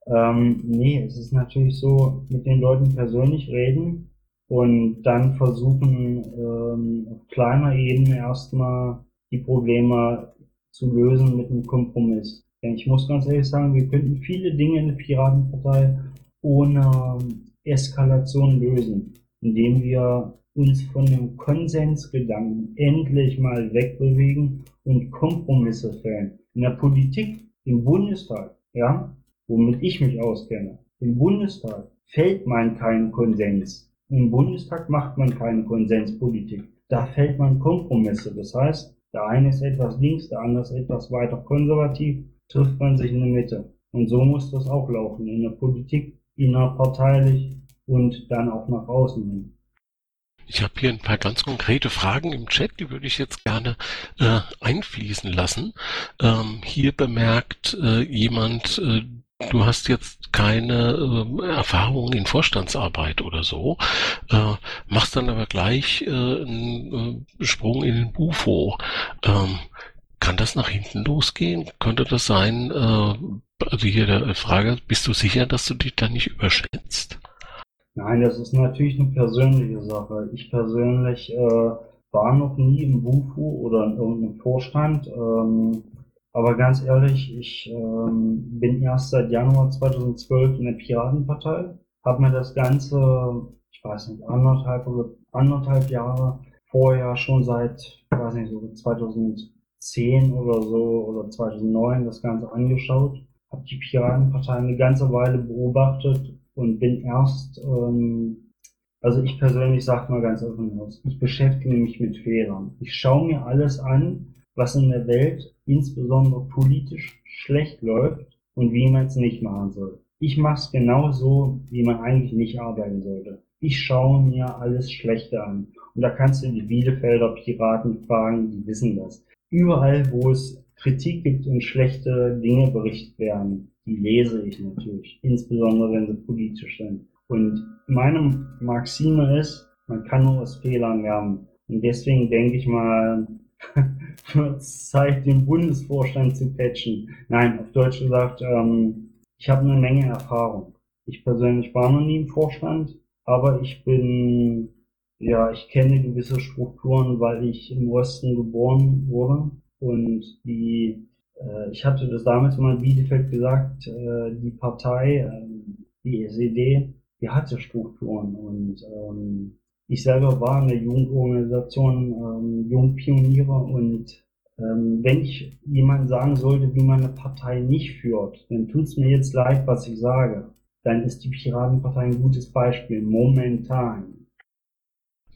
Ähm, nee, es ist natürlich so, mit den Leuten persönlich reden und dann versuchen, ähm, auf kleiner Ebene erstmal die Probleme zu lösen mit einem Kompromiss. Denn ich muss ganz ehrlich sagen, wir könnten viele Dinge in der Piratenpartei ohne Eskalation lösen, indem wir uns von dem Konsensgedanken endlich mal wegbewegen und Kompromisse fällen. In der Politik, im Bundestag, ja, womit ich mich auskenne, im Bundestag fällt man keinen Konsens. Im Bundestag macht man keine Konsenspolitik. Da fällt man Kompromisse. Das heißt, der eine ist etwas links, der andere ist etwas weiter konservativ, trifft man sich in der Mitte. Und so muss das auch laufen. In der Politik, innerparteilich und dann auch nach außen hin. Ich habe hier ein paar ganz konkrete Fragen im Chat, die würde ich jetzt gerne äh, einfließen lassen. Ähm, hier bemerkt äh, jemand, äh, du hast jetzt keine äh, Erfahrung in Vorstandsarbeit oder so, äh, machst dann aber gleich äh, einen äh, Sprung in den Bufo. Ähm, kann das nach hinten losgehen? Könnte das sein, äh, also hier der Frage, bist du sicher, dass du dich da nicht überschätzt? Nein, das ist natürlich eine persönliche Sache. Ich persönlich äh, war noch nie im BUFU oder in irgendeinem Vorstand. Ähm, aber ganz ehrlich, ich ähm, bin erst seit Januar 2012 in der Piratenpartei, habe mir das Ganze, ich weiß nicht, anderthalb oder anderthalb Jahre vorher schon seit, ich weiß nicht, so 2010 oder so oder 2009 das Ganze angeschaut, habe die Piratenpartei eine ganze Weile beobachtet und bin erst, ähm, also ich persönlich sage mal ganz offen aus, ich beschäftige mich mit Fehlern. Ich schaue mir alles an, was in der Welt insbesondere politisch schlecht läuft und wie man es nicht machen soll. Ich mache es genau so, wie man eigentlich nicht arbeiten sollte. Ich schaue mir alles Schlechte an. Und da kannst du die Bielefelder Piraten fragen, die wissen das. Überall, wo es Kritik gibt und schlechte Dinge berichtet werden, die lese ich natürlich, insbesondere wenn sie politisch sind. Und meine Maxime ist, man kann nur aus Fehlern lernen. Und deswegen denke ich mal, [LAUGHS] wird Zeit, den Bundesvorstand zu patchen. Nein, auf Deutsch gesagt, ähm, ich habe eine Menge Erfahrung. Ich persönlich war noch nie im Vorstand, aber ich bin, ja, ich kenne gewisse Strukturen, weil ich im Osten geboren wurde und die, äh, ich hatte das damals mal in Bielefeld gesagt, äh, die Partei, äh, die SED, die hatte Strukturen und ähm, ich selber war in der Jugendorganisation ähm, Jungpioniere und ähm, wenn ich jemand sagen sollte, wie man eine Partei nicht führt, dann tut es mir jetzt leid, was ich sage. Dann ist die Piratenpartei ein gutes Beispiel, momentan.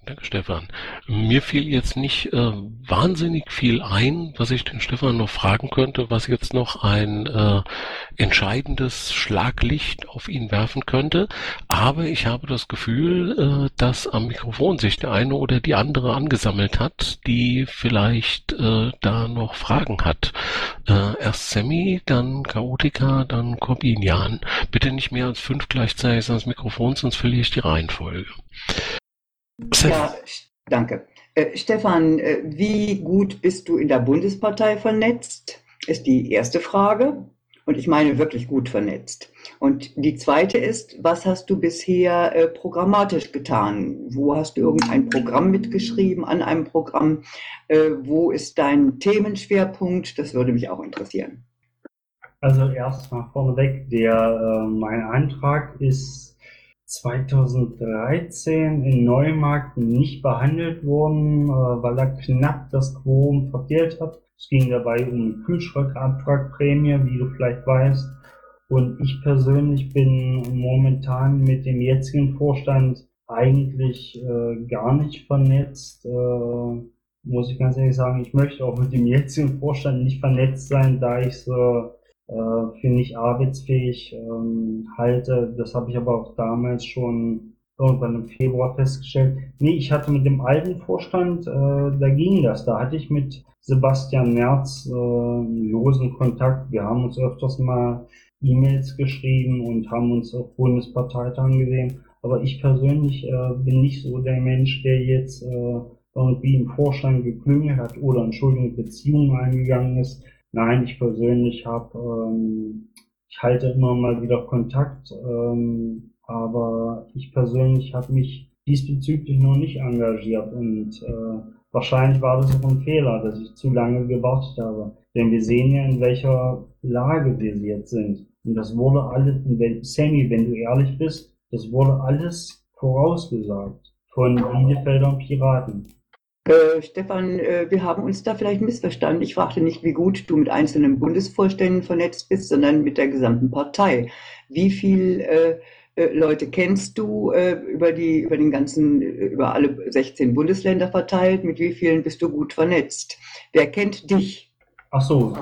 Danke, Stefan. Mir fiel jetzt nicht äh, wahnsinnig viel ein, was ich den Stefan noch fragen könnte, was jetzt noch ein äh, entscheidendes Schlaglicht auf ihn werfen könnte. Aber ich habe das Gefühl, äh, dass am Mikrofon sich der eine oder die andere angesammelt hat, die vielleicht äh, da noch Fragen hat. Äh, erst Sammy, dann Chaotica, dann Corbinian. Bitte nicht mehr als fünf gleichzeitig ans Mikrofon, sonst verliere ich die Reihenfolge. Ja, danke. Äh, Stefan, äh, wie gut bist du in der Bundespartei vernetzt? Ist die erste Frage. Und ich meine wirklich gut vernetzt. Und die zweite ist, was hast du bisher äh, programmatisch getan? Wo hast du irgendein Programm mitgeschrieben an einem Programm? Äh, wo ist dein Themenschwerpunkt? Das würde mich auch interessieren. Also erstmal vorneweg, der, äh, mein Antrag ist 2013 in Neumarkt nicht behandelt worden, äh, weil er knapp das Quorum verfehlt hat. Es ging dabei um Kühlschrankabwrackprämie, wie du vielleicht weißt. Und ich persönlich bin momentan mit dem jetzigen Vorstand eigentlich äh, gar nicht vernetzt. Äh, muss ich ganz ehrlich sagen, ich möchte auch mit dem jetzigen Vorstand nicht vernetzt sein, da ich so äh, für nicht arbeitsfähig ähm, halte. Das habe ich aber auch damals schon irgendwann im Februar festgestellt. Nee, ich hatte mit dem alten Vorstand, äh, da ging das. Da hatte ich mit Sebastian Merz äh, einen losen Kontakt. Wir haben uns öfters mal E-Mails geschrieben und haben uns auf Bundesparteitagen gesehen. Aber ich persönlich äh, bin nicht so der Mensch, der jetzt äh, irgendwie im Vorstand geklüngelt hat oder Entschuldigung Beziehungen eingegangen ist. Nein, ich persönlich habe, ähm, ich halte immer mal wieder Kontakt, ähm, aber ich persönlich habe mich diesbezüglich noch nicht engagiert und äh, wahrscheinlich war das auch ein Fehler, dass ich zu lange gewartet habe. Denn wir sehen ja, in welcher Lage wir jetzt sind. Und das wurde alles, wenn, Sammy, wenn du ehrlich bist, das wurde alles vorausgesagt von Bielefelder Piraten. Äh, Stefan, äh, wir haben uns da vielleicht missverstanden. Ich fragte nicht, wie gut du mit einzelnen Bundesvorständen vernetzt bist, sondern mit der gesamten Partei. Wie viel äh, äh Leute kennst du über die, über den ganzen, über alle 16 Bundesländer verteilt? Mit wie vielen bist du gut vernetzt? Wer kennt dich? Ach so,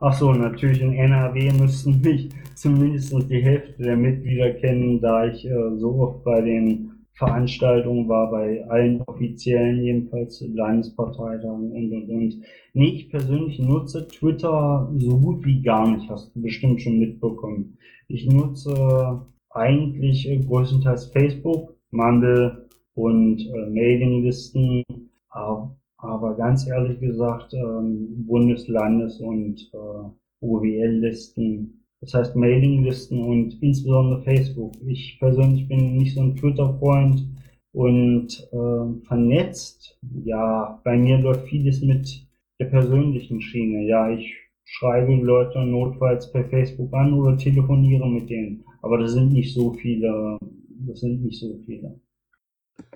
ach so, natürlich in NRW müssten mich zumindest die Hälfte der Mitglieder kennen, da ich so oft bei den Veranstaltungen war, bei allen offiziellen jedenfalls Landesparteitagen und und und. Nee, ich persönlich nutze Twitter so gut wie gar nicht, hast du bestimmt schon mitbekommen. Ich nutze eigentlich äh, größtenteils Facebook, Mumble und äh, Mailinglisten, aber aber ganz ehrlich gesagt, ähm, Bundeslandes- und äh, OWL-Listen, das heißt Mailinglisten und insbesondere Facebook. Ich persönlich bin nicht so ein Twitter-Freund und äh, vernetzt. Ja, bei mir läuft vieles mit der persönlichen Schiene. Ja, ich schreibe Leute notfalls per Facebook an oder telefoniere mit denen. Aber das sind nicht so viele. Das sind nicht so viele.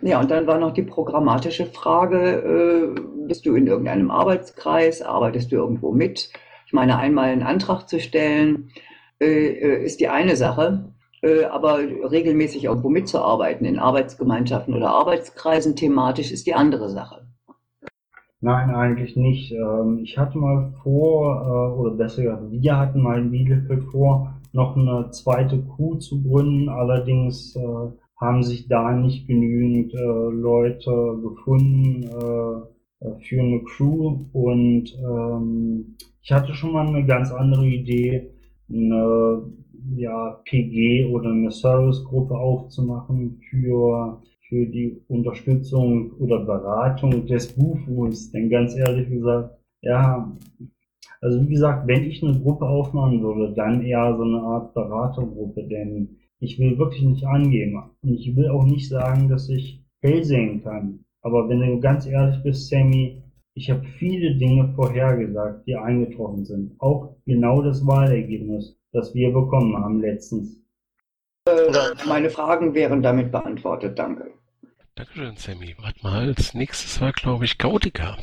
Ja, und dann war noch die programmatische Frage, äh, bist du in irgendeinem Arbeitskreis, arbeitest du irgendwo mit? Ich meine, einmal einen Antrag zu stellen, äh, äh ist die eine Sache, äh, aber regelmäßig irgendwo mitzuarbeiten, in Arbeitsgemeinschaften oder Arbeitskreisen thematisch, ist die andere Sache. Nein, eigentlich nicht. Ähm, ich hatte mal vor, äh, oder besser gesagt, wir hatten mal in Bielefeld vor, noch eine zweite Kuh zu gründen, allerdings haben sich da nicht genügend Leute gefunden für eine Crew und ähm, ich hatte schon mal eine ganz andere Idee, eine ja, PG oder eine Servicegruppe aufzumachen für für die Unterstützung oder Beratung des Bufus. Denn ganz ehrlich gesagt, ja, also wie gesagt, wenn ich eine Gruppe aufmachen würde, dann eher so eine Art Beratergruppe, denn ich will wirklich nicht angeben. Und ich will auch nicht sagen, dass ich hell sehen kann. Aber wenn du ganz ehrlich bist, Sammy, ich habe viele Dinge vorhergesagt, die eingetroffen sind. Auch genau das Wahlergebnis, das wir bekommen haben letztens. Äh, meine Fragen wären damit beantwortet. Danke. Dankeschön, Sammy. Warte mal, als nächstes war, glaube ich, Gaudica.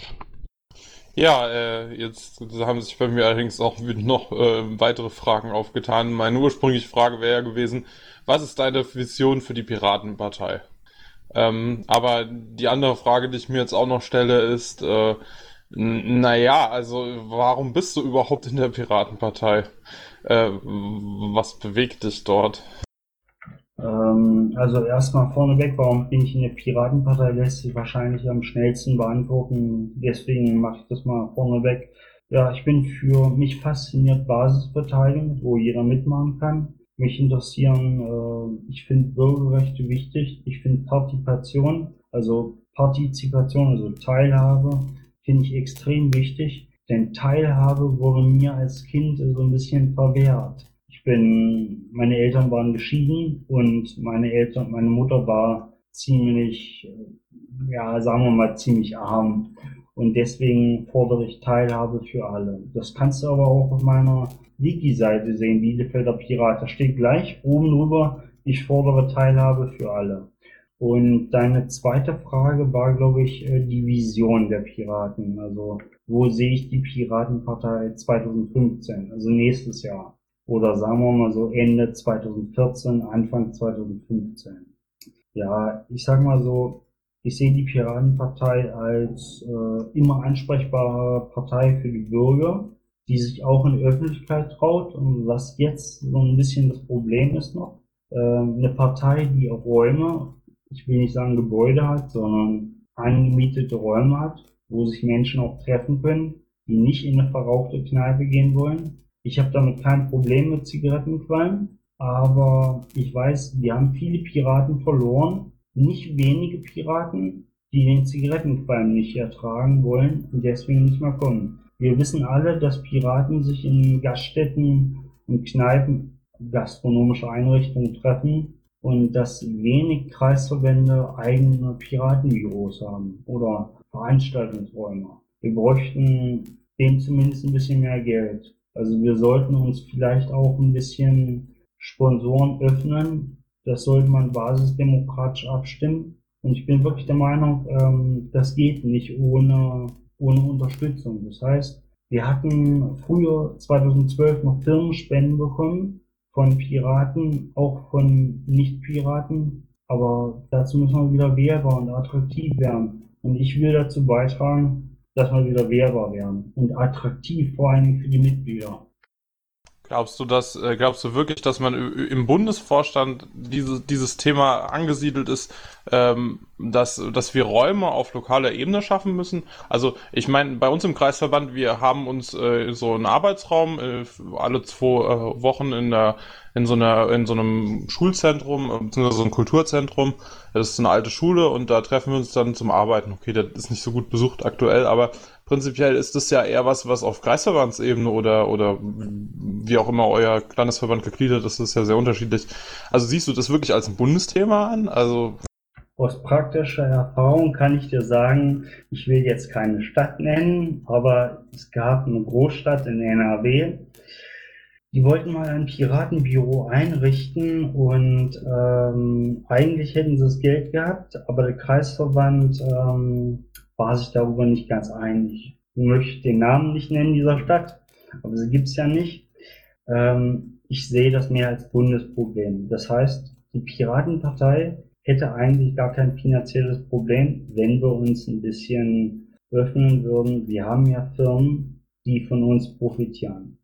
Ja, äh, jetzt haben sich bei mir allerdings auch noch äh, weitere Fragen aufgetan. Meine ursprüngliche Frage wäre ja gewesen, was ist deine Vision für die Piratenpartei? Ähm, aber die andere Frage, die ich mir jetzt auch noch stelle, ist, äh, naja, also warum bist du überhaupt in der Piratenpartei? Äh, was bewegt dich dort? Ähm, also erstmal vorneweg, warum bin ich in der Piratenpartei, lässt sich wahrscheinlich am schnellsten beantworten. Deswegen mache ich das mal vorneweg. Ja, ich bin für mich fasziniert Basisbeteiligung, wo jeder mitmachen kann. Mich interessieren, äh, ich finde Bürgerrechte wichtig. Ich finde Partizipation, also Partizipation, also Teilhabe, finde ich extrem wichtig. Denn Teilhabe wurde mir als Kind so ein bisschen verwehrt. Ich bin, meine Eltern waren geschieden und meine Eltern, meine Mutter war ziemlich, ja, sagen wir mal, ziemlich arm. Und deswegen fordere ich Teilhabe für alle. Das kannst du aber auch auf meiner Wiki-Seite sehen, Bielefelder Pirat. Da steht gleich oben drüber, ich fordere Teilhabe für alle. Und deine zweite Frage war, glaube ich, äh, die Vision der Piraten. Also, wo sehe ich die Piratenpartei 2015, also nächstes Jahr? oder sagen wir mal so Ende 2014, Anfang 2015. Ja, ich sag mal so, ich sehe die Piratenpartei als äh, immer ansprechbare Partei für die Bürger, die sich auch in die Öffentlichkeit traut und was jetzt so ein bisschen das Problem ist noch. Äh, eine Partei, die auch Räume, ich will nicht sagen Gebäude hat, sondern angemietete Räume hat, wo sich Menschen auch treffen können, die nicht in eine verrauchte Kneipe gehen wollen, ich habe damit kein Problem mit Zigarettenqualm, aber ich weiß, wir haben viele Piraten verloren. Nicht wenige Piraten, die den Zigarettenqualm nicht ertragen wollen und deswegen nicht mehr kommen. Wir wissen alle, dass Piraten sich in Gaststätten und Kneipen, gastronomische Einrichtungen treffen und dass wenig Kreisverbände eigene Piratenbüros haben oder Veranstaltungsräume. Wir bräuchten dem zumindest ein bisschen mehr Geld. Also wir sollten uns vielleicht auch ein bisschen Sponsoren öffnen. Das sollte man basisdemokratisch abstimmen. Und ich bin wirklich der Meinung, ähm, das geht nicht ohne, ohne Unterstützung. Das heißt, wir hatten früher 2012 noch Firmenspenden bekommen von Piraten, auch von Nicht-Piraten. Aber dazu müssen wir wieder wehrbar und attraktiv werden. Und ich will dazu beitragen, dass wir wieder wehrbar werden und attraktiv vor allem für die Mitglieder. Glaubst du, dass, äh, glaubst du wirklich, dass man im Bundesvorstand diese, dieses Thema angesiedelt ist, ähm, dass, dass wir Räume auf lokaler Ebene schaffen müssen? Also ich meine, bei uns im Kreisverband, wir haben uns äh, so einen Arbeitsraum äh, alle zwei äh, Wochen in der in so einer in so einem Schulzentrum beziehungsweise so einem Kulturzentrum. Das ist eine alte Schule und da treffen wir uns dann zum Arbeiten. Okay, das ist nicht so gut besucht aktuell, aber prinzipiell ist das ja eher was, was auf Kreisverbandsebene oder, oder wie auch immer euer Landesverband gegliedert ist, das ist ja sehr unterschiedlich. Also siehst du das wirklich als ein Bundesthema an? Also aus praktischer Erfahrung kann ich dir sagen, ich will jetzt keine Stadt nennen, aber es gab eine Großstadt in NRW, die wollten mal ein Piratenbüro einrichten und ähm, eigentlich hätten sie das Geld gehabt, aber der Kreisverband ähm, war sich darüber nicht ganz einig. Ich möchte den Namen nicht nennen dieser Stadt, aber sie gibt es ja nicht. Ähm, ich sehe das mehr als Bundesproblem. Das heißt, die Piratenpartei hätte eigentlich gar kein finanzielles Problem, wenn wir uns ein bisschen öffnen würden. Wir haben ja Firmen, die von uns profitieren.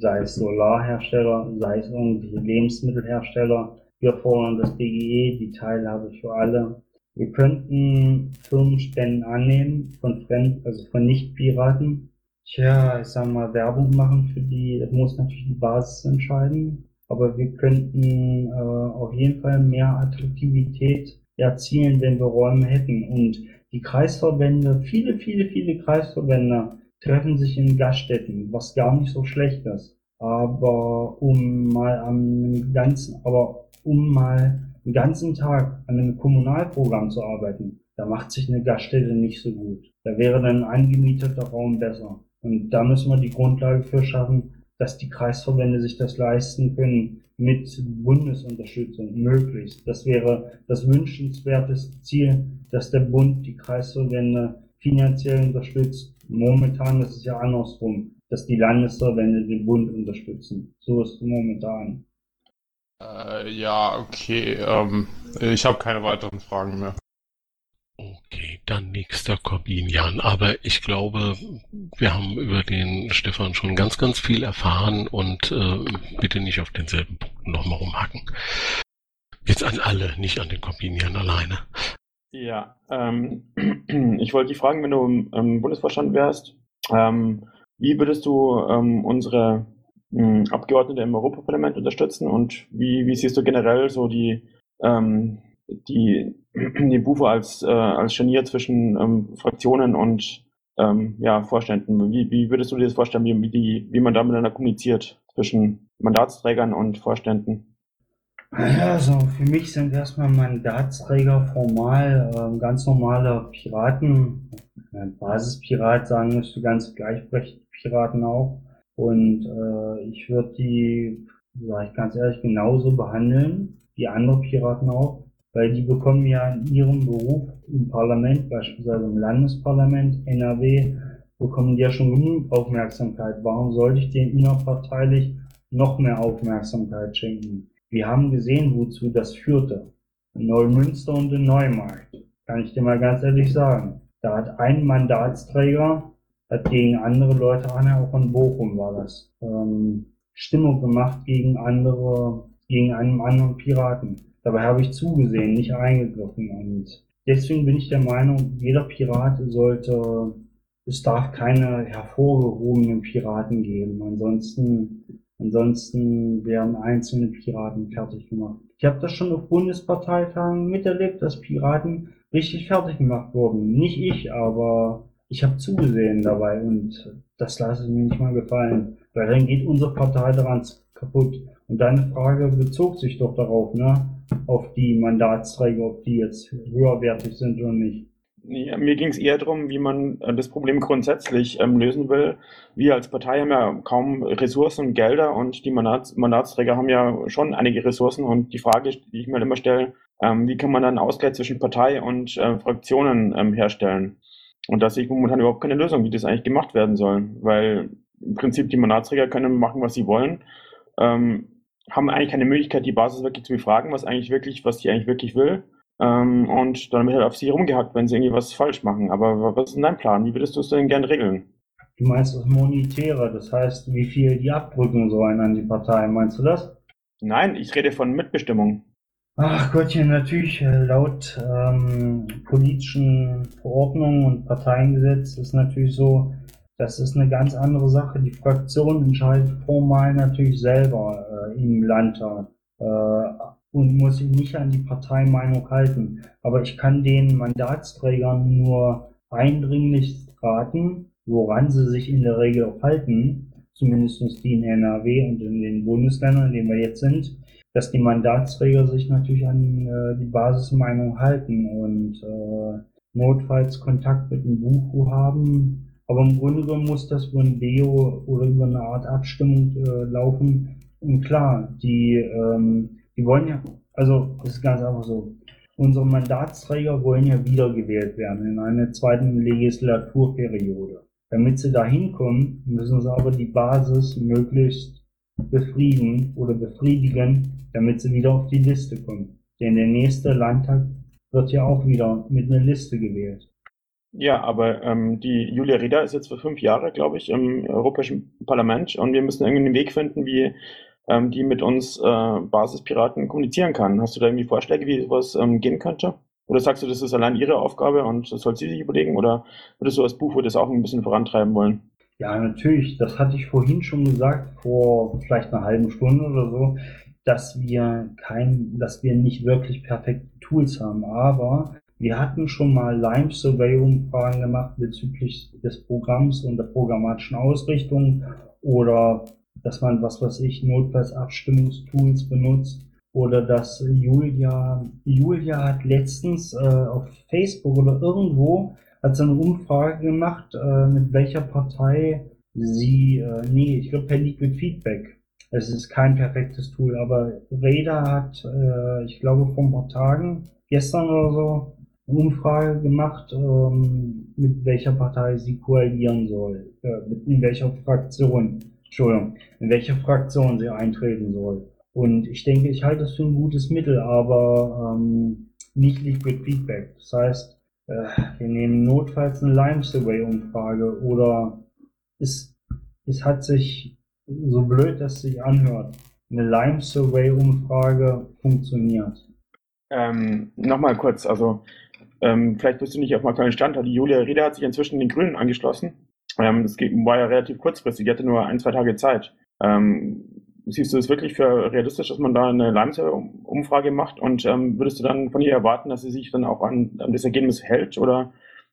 Sei es Solarhersteller, sei es irgendwelche Lebensmittelhersteller. Wir fordern das BGE, die Teilhabe für alle. Wir könnten Firmenspenden annehmen von Fremd, also von Nicht-Piraten. Tja, ich sag mal, Werbung machen für die, das muss natürlich die Basis entscheiden. Aber wir könnten äh, auf jeden Fall mehr Attraktivität erzielen, wenn wir Räume hätten. Und die Kreisverbände, viele, viele, viele Kreisverbände treffen sich in Gaststätten, was gar nicht so schlecht ist. Aber um mal am ganzen, aber um mal den ganzen Tag an einem Kommunalprogramm zu arbeiten, da macht sich eine Gaststätte nicht so gut. Da wäre dann ein angemieteter Raum besser. Und da müssen wir die Grundlage für schaffen, dass die Kreisverbände sich das leisten können mit Bundesunterstützung möglichst. Das wäre das wünschenswerteste Ziel, dass der Bund die Kreisverbände finanziell unterstützt. Momentan ist es ja andersrum, dass die Landesverbände den Bund unterstützen. So ist es momentan. Äh, ja, okay. Ähm, ich habe keine weiteren Fragen mehr. Okay, dann nächster Corbinian. Aber ich glaube, wir haben über den Stefan schon ganz, ganz viel erfahren und äh, bitte nicht auf denselben Punkten nochmal rumhacken. Jetzt an alle, nicht an den Corbinian alleine. Ja, ähm, [CLEARS THROAT] ich wollte dich fragen, wenn du im Bundesvorstand wärst, ähm, wie würdest du ähm, unsere Abgeordnete im Europaparlament unterstützen und wie, wie siehst du generell so die, ähm, die, [CLEARS THROAT] die Bufe als, äh, als Scharnier zwischen ähm, Fraktionen und ähm, ja, Vorständen? Wie, wie würdest du dir das vorstellen, wie, wie, die, wie man da miteinander kommuniziert zwischen Mandatsträgern und Vorständen? Also für mich sind erstmal Mandatsträger formal äh, ganz normale Piraten. Basispirat sagen müsste ganz gleichberechtigt Piraten auch. Und äh, ich würde die, sage ich ganz ehrlich, genauso behandeln wie andere Piraten auch, weil die bekommen ja in ihrem Beruf im Parlament, beispielsweise im Landesparlament, NRW, bekommen die ja schon genug Aufmerksamkeit. Warum sollte ich denen innerparteilich noch mehr Aufmerksamkeit schenken? Wir haben gesehen, wozu das führte. In Neumünster und in Neumarkt. Kann ich dir mal ganz ehrlich sagen. Da hat ein Mandatsträger hat gegen andere Leute, Anna auch in Bochum war das, ähm, Stimmung gemacht gegen andere, gegen einen anderen Piraten. Dabei habe ich zugesehen, nicht eingegriffen. Und deswegen bin ich der Meinung, jeder Pirat sollte, es darf keine hervorgehobenen Piraten geben. Ansonsten, ansonsten werden einzelne Piraten fertig gemacht. Ich habe das schon auf Bundesparteitagen miterlebt, dass Piraten richtig fertig gemacht wurden. Nicht ich, aber ich habe zugesehen dabei und das lasse ich mir nicht mal gefallen, weil dann geht unsere Partei daran kaputt. Und deine Frage bezog sich doch darauf, ne? Auf die Mandatsträger, ob die jetzt höherwertig sind oder nicht. Ja, mir ging es eher darum, wie man äh, das Problem grundsätzlich ähm, lösen will. Wir als Partei haben ja kaum Ressourcen und Gelder und die Mandats Mandatsträger haben ja schon einige Ressourcen. Und die Frage, die ich mir immer stelle, ähm, wie kann man dann Ausgleich zwischen Partei und äh, Fraktionen ähm, herstellen? Und da sehe ich momentan überhaupt keine Lösung, wie das eigentlich gemacht werden soll. Weil im Prinzip die Mandatsträger können machen, was sie wollen, ähm, haben eigentlich keine Möglichkeit, die Basis wirklich zu befragen, was eigentlich wirklich, was sie eigentlich wirklich will ähm, und dann wird halt auf sie rumgehackt, wenn sie irgendwie was falsch machen. Aber was ist denn dein Plan? Wie würdest du es denn gern regeln? Du meinst das Monetäre, das heißt, wie viel die abdrücken sollen an die Partei, meinst du das? Nein, ich rede von Mitbestimmung. Ach Gottchen, natürlich äh, laut ähm, politischen Verordnungen und Parteiengesetz ist natürlich so, das ist eine ganz andere Sache. Die Fraktion entscheidet formal natürlich selber äh, im Landtag. Äh, und muss sich nicht an die Parteimeinung halten. Aber ich kann den Mandatsträgern nur eindringlich raten, woran sie sich in der Regel auch halten, zumindest die in NRW und in den Bundesländern, in denen wir jetzt sind, dass die Mandatsträger sich natürlich an äh, die Basismeinung halten und äh, notfalls Kontakt mit dem Buchu haben. Aber im Grunde genommen muss das über ein Deo oder über eine Art Abstimmung äh, laufen. Und klar, die ähm, die wollen ja, also das ist ganz einfach so. Unsere Mandatsträger wollen ja wiedergewählt werden in einer zweiten Legislaturperiode. Damit sie da hinkommen, müssen sie aber die Basis möglichst befrieden oder befriedigen, damit sie wieder auf die Liste kommen. Denn der nächste Landtag wird ja auch wieder mit einer Liste gewählt. Ja, aber ähm, die Julia Rieder ist jetzt für fünf Jahre, glaube ich, im Europäischen Parlament und wir müssen irgendwie einen Weg finden, wie ähm, die mit uns äh, Basispiraten kommunizieren kann. Hast du da irgendwie Vorschläge, wie sowas ähm, gehen könnte? Oder sagst du, das ist allein ihre Aufgabe und das soll sie sich überlegen? Oder würdest du als Buch das auch ein bisschen vorantreiben wollen? Ja, natürlich. Das hatte ich vorhin schon gesagt, vor vielleicht einer halben Stunde oder so, dass wir kein, dass wir nicht wirklich perfekte Tools haben. Aber wir hatten schon mal Lime Survey Umfragen gemacht bezüglich des Programms und der programmatischen Ausrichtung oder dass man, was weiß ich, notfalls Abstimmungstools benutzt oder dass Julia, Julia hat letztens äh, auf Facebook oder irgendwo hat sie eine Umfrage gemacht, äh, mit welcher Partei sie, äh, nee, ich glaube per Liquid Feedback. Es ist kein perfektes Tool, aber Reda hat, äh, ich glaube vor ein paar Tagen, gestern oder so, eine Umfrage gemacht, ähm, mit welcher Partei sie koalieren soll, äh, mit, in welcher Fraktion. Entschuldigung, in welche Fraktion sie eintreten soll. Und ich denke, ich halte das für ein gutes Mittel, aber ähm, nicht Liquid Feedback. Das heißt, äh, wir nehmen notfalls eine Lime Survey Umfrage oder es, es hat sich so blöd, dass es sich anhört. Eine Lime Survey Umfrage funktioniert. Ähm, Nochmal kurz, also ähm, vielleicht bist du nicht auf dem aktuellen Stand. Die Julia Rieder hat sich inzwischen den Grünen angeschlossen. Ähm, war ja relativ kurzfristig, die hatte nur ein, zwei Tage Zeit. Ähm, siehst du es wirklich für realistisch, dass man da eine Leimser-Umfrage macht und ähm, würdest du dann von ihr erwarten, dass sie sich dann auch an, an das Ergebnis hält oder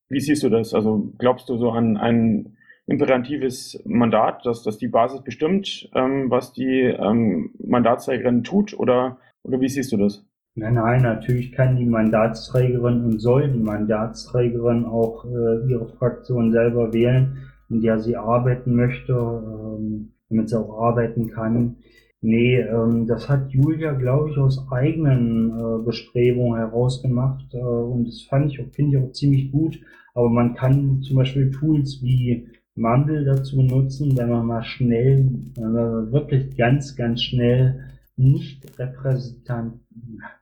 wie siehst du das? Also glaubst du so an ein imperatives Mandat, dass, dass die Basis bestimmt, ähm, was die ähm, Mandatsträgerin tut oder, oder wie siehst du das? Nein, nein, natürlich kann die Mandatsträgerin und soll die Mandatsträgerin auch äh, ihre Fraktion selber wählen, in der sie arbeiten möchte, ähm, damit sie auch arbeiten kann. Nee, ähm, das hat Julia, glaube ich, aus eigenen äh, Bestrebungen herausgemacht äh, und das fand ich, finde ich auch ziemlich gut. Aber man kann zum Beispiel Tools wie Mumble dazu nutzen, wenn man mal schnell, äh, wirklich ganz, ganz schnell nicht repräsentativ,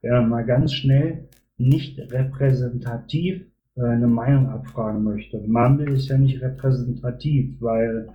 wenn man mal ganz schnell nicht repräsentativ äh, eine Meinung abfragen möchte. Mumble ist ja nicht repräsentativ, weil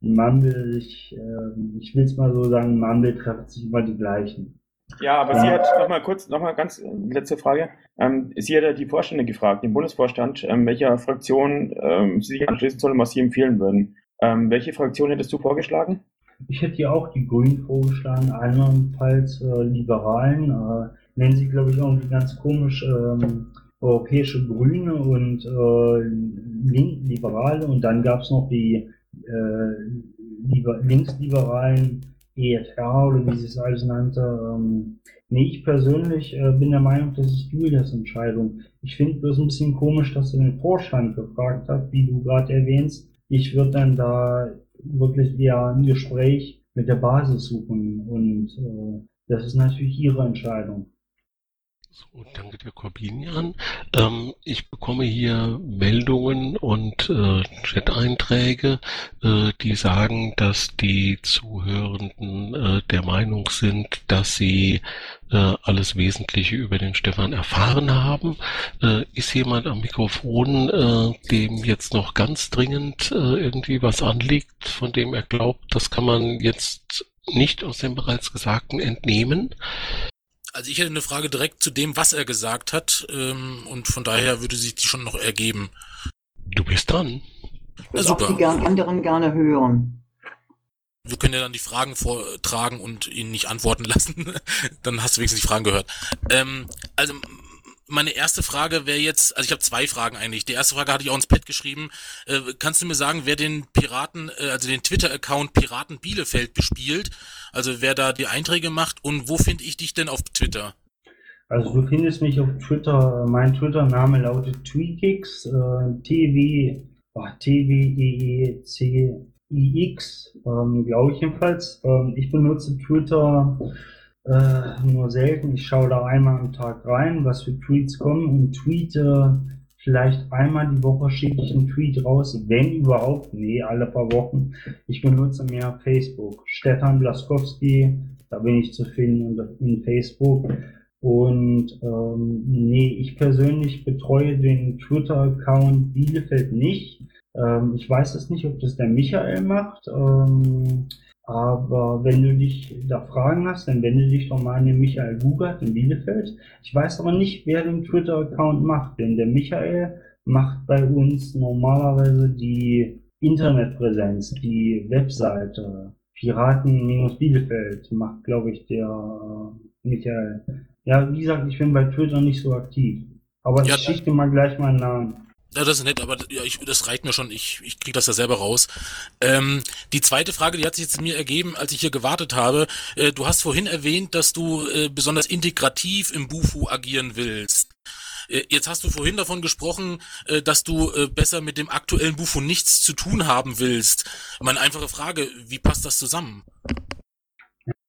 Mumble, ich, äh, ich will es mal so sagen, Mumble trifft sich immer die gleichen. Ja, aber sie hat noch mal kurz, noch mal ganz äh, letzte Frage. Ähm, sie hat ja die Vorstände gefragt, den Bundesvorstand, ähm, welcher Fraktion ähm, sie sich anschließen soll und was sie empfehlen würden. Ähm, welche Fraktion hättest du vorgeschlagen? Ich hätte ja auch die Grünen vorgeschlagen, andernfalls äh, Liberalen. Äh, nennen sie, glaube ich, irgendwie ganz komisch ähm, Europäische Grüne und äh, Link Liberale und dann gab es noch die äh, Liber Linksliberalen EFR oder wie sie es alles nannte. Ähm, nee, ich persönlich äh, bin der Meinung, das ist Julias Entscheidung. Ich finde bloß ein bisschen komisch, dass er den Vorstand gefragt hat, wie du gerade erwähnst. Ich würde dann da wirklich eher ein Gespräch mit der Basis suchen und äh, das ist natürlich ihre Entscheidung. So, danke dir, Corbinian. Ähm, ich bekomme hier Meldungen und äh, Chat-Einträge, äh, die sagen, dass die Zuhörenden äh, der Meinung sind, dass sie äh, alles Wesentliche über den Stefan erfahren haben. Äh, ist jemand am Mikrofon, äh, dem jetzt noch ganz dringend irgendwie was anliegt, von dem er glaubt, das kann man jetzt nicht aus dem bereits Gesagten entnehmen? Also ich hätte eine Frage direkt zu dem, was er gesagt hat, ähm, und von daher würde sich die schon noch ergeben. Du bist dran. Ich würde auch die anderen gerne hören. Wir können ja dann die Fragen vortragen und ihn nicht antworten [LAUGHS] lassen. dann hast du wenigstens die Fragen gehört. Ähm, also meine erste Frage wäre jetzt, also ich habe zwei Fragen eigentlich. Die erste Frage hatte ich auch ins Pad geschrieben. Äh, kannst du mir sagen, wer den Piraten, äh, also den Twitter-Account Piraten Bielefeld bespielt? Also wer da die Einträge macht und wo finde ich dich denn auf Twitter? Also du findest mich auf Twitter, mein Twitter-Name lautet Tweakix, äh, TW, oh, T-W-E-E-C-I-X, ähm, glaube ich jedenfalls. Ähm, ich benutze Twitter äh, nur selten. Ich schaue da einmal am Tag rein, was für Tweets kommen und tweete vielleicht einmal die Woche schicke ich einen Tweet raus, wenn überhaupt. Nee, alle paar Wochen. Ich benutze mehr Facebook. Stefan Blaskowski, da bin ich zu finden in Facebook. Und ähm, nee, ich persönlich betreue den Twitter-Account Bielefeld nicht. Ähm, ich weiß es nicht, ob das der Michael macht. Ähm, aber wenn du dich da Fragen hast, dann wende dich doch mal an den Michael Gugart in Bielefeld. Ich weiß aber nicht, wer den Twitter-Account macht, denn der Michael macht bei uns normalerweise die Internetpräsenz, die Webseite. Piraten-Bielefeld macht, glaube ich, der äh, Michael. Ja, wie gesagt, ich bin bei Twitter nicht so aktiv. Aber ja, ich schicke dir mal gleich meinen Namen. Ja, das ist nett, aber ja, ich, das reicht mir schon. Ich, ich kriege das ja selber raus. Ähm, die zweite Frage, die hat sich jetzt mir ergeben, als ich hier gewartet habe. Äh, du hast vorhin erwähnt, dass du äh, besonders integrativ im Bufu agieren willst. Äh, jetzt hast du vorhin davon gesprochen, äh, dass du äh, besser mit dem aktuellen Bufu nichts zu tun haben willst. Meine einfache Frage, wie passt das zusammen?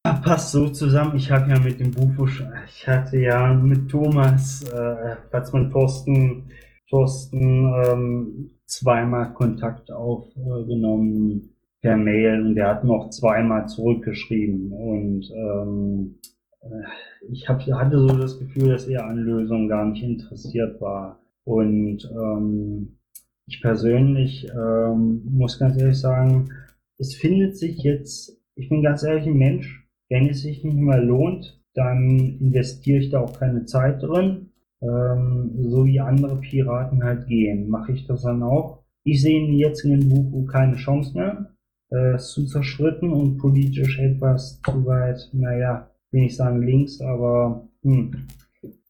Ja, passt so zusammen. Ich habe ja mit dem Bufo, ich hatte ja mit Thomas, äh, Platzmann Thorsten, Thorsten ähm, zweimal Kontakt aufgenommen per Mail und der hat noch zweimal zurückgeschrieben. Und ähm, äh, ich hab, hatte so das Gefühl, dass er an Lösungen gar nicht interessiert war. Und ähm, ich persönlich ähm, muss ganz ehrlich sagen, es findet sich jetzt, ich bin ganz ehrlich ein Mensch, wenn es sich nicht mehr lohnt, dann investiere ich da auch keine Zeit drin ähm, so wie andere Piraten halt gehen, mache ich das dann auch. Ich sehe jetzt in dem Buch keine Chance mehr. Äh, zu zerschritten und politisch etwas zu weit, naja, will ich sagen links, aber hm,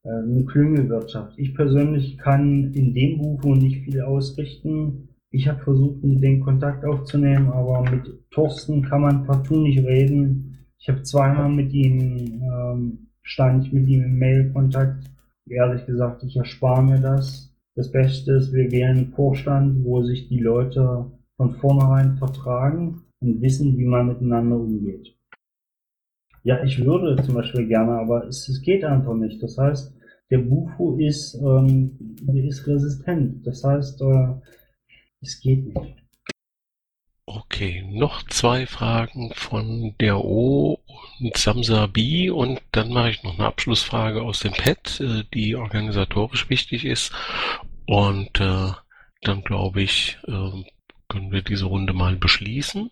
äh, eine Klüngelwirtschaft. Ich persönlich kann in dem Buch nicht viel ausrichten. Ich habe versucht, den Kontakt aufzunehmen, aber mit Thorsten kann man partout nicht reden. Ich habe zweimal mit ihm, ähm, stand ich mit ihm im Mail-Kontakt ehrlich gesagt, ich erspare mir das. Das Beste ist, wir wählen einen Vorstand, wo sich die Leute von vornherein vertragen und wissen, wie man miteinander umgeht. Ja, ich würde zum Beispiel gerne, aber es, es geht einfach nicht. Das heißt, der Bufu ist, ähm, der ist resistent. Das heißt, äh, es geht nicht. Okay, noch zwei Fragen von der O und Samsa B und dann mache ich noch eine Abschlussfrage aus dem Pad, äh, die organisatorisch wichtig ist. Und äh, dann glaube ich, äh, können wir diese Runde mal beschließen.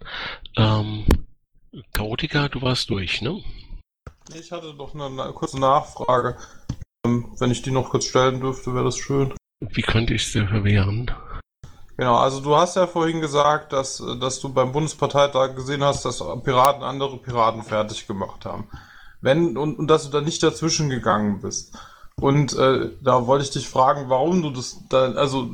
Ähm, Chaotica, du warst durch, ne? Ich hatte noch eine, eine kurze Nachfrage. Ähm, wenn ich die noch kurz stellen dürfte, wäre das schön. Wie könnte ich sie verwehren? Genau, also du hast ja vorhin gesagt, dass, dass du beim Bundesparteitag gesehen hast, dass Piraten andere Piraten fertig gemacht haben. Wenn, und, und dass du da nicht dazwischen gegangen bist. Und äh, da wollte ich dich fragen, warum du das da, also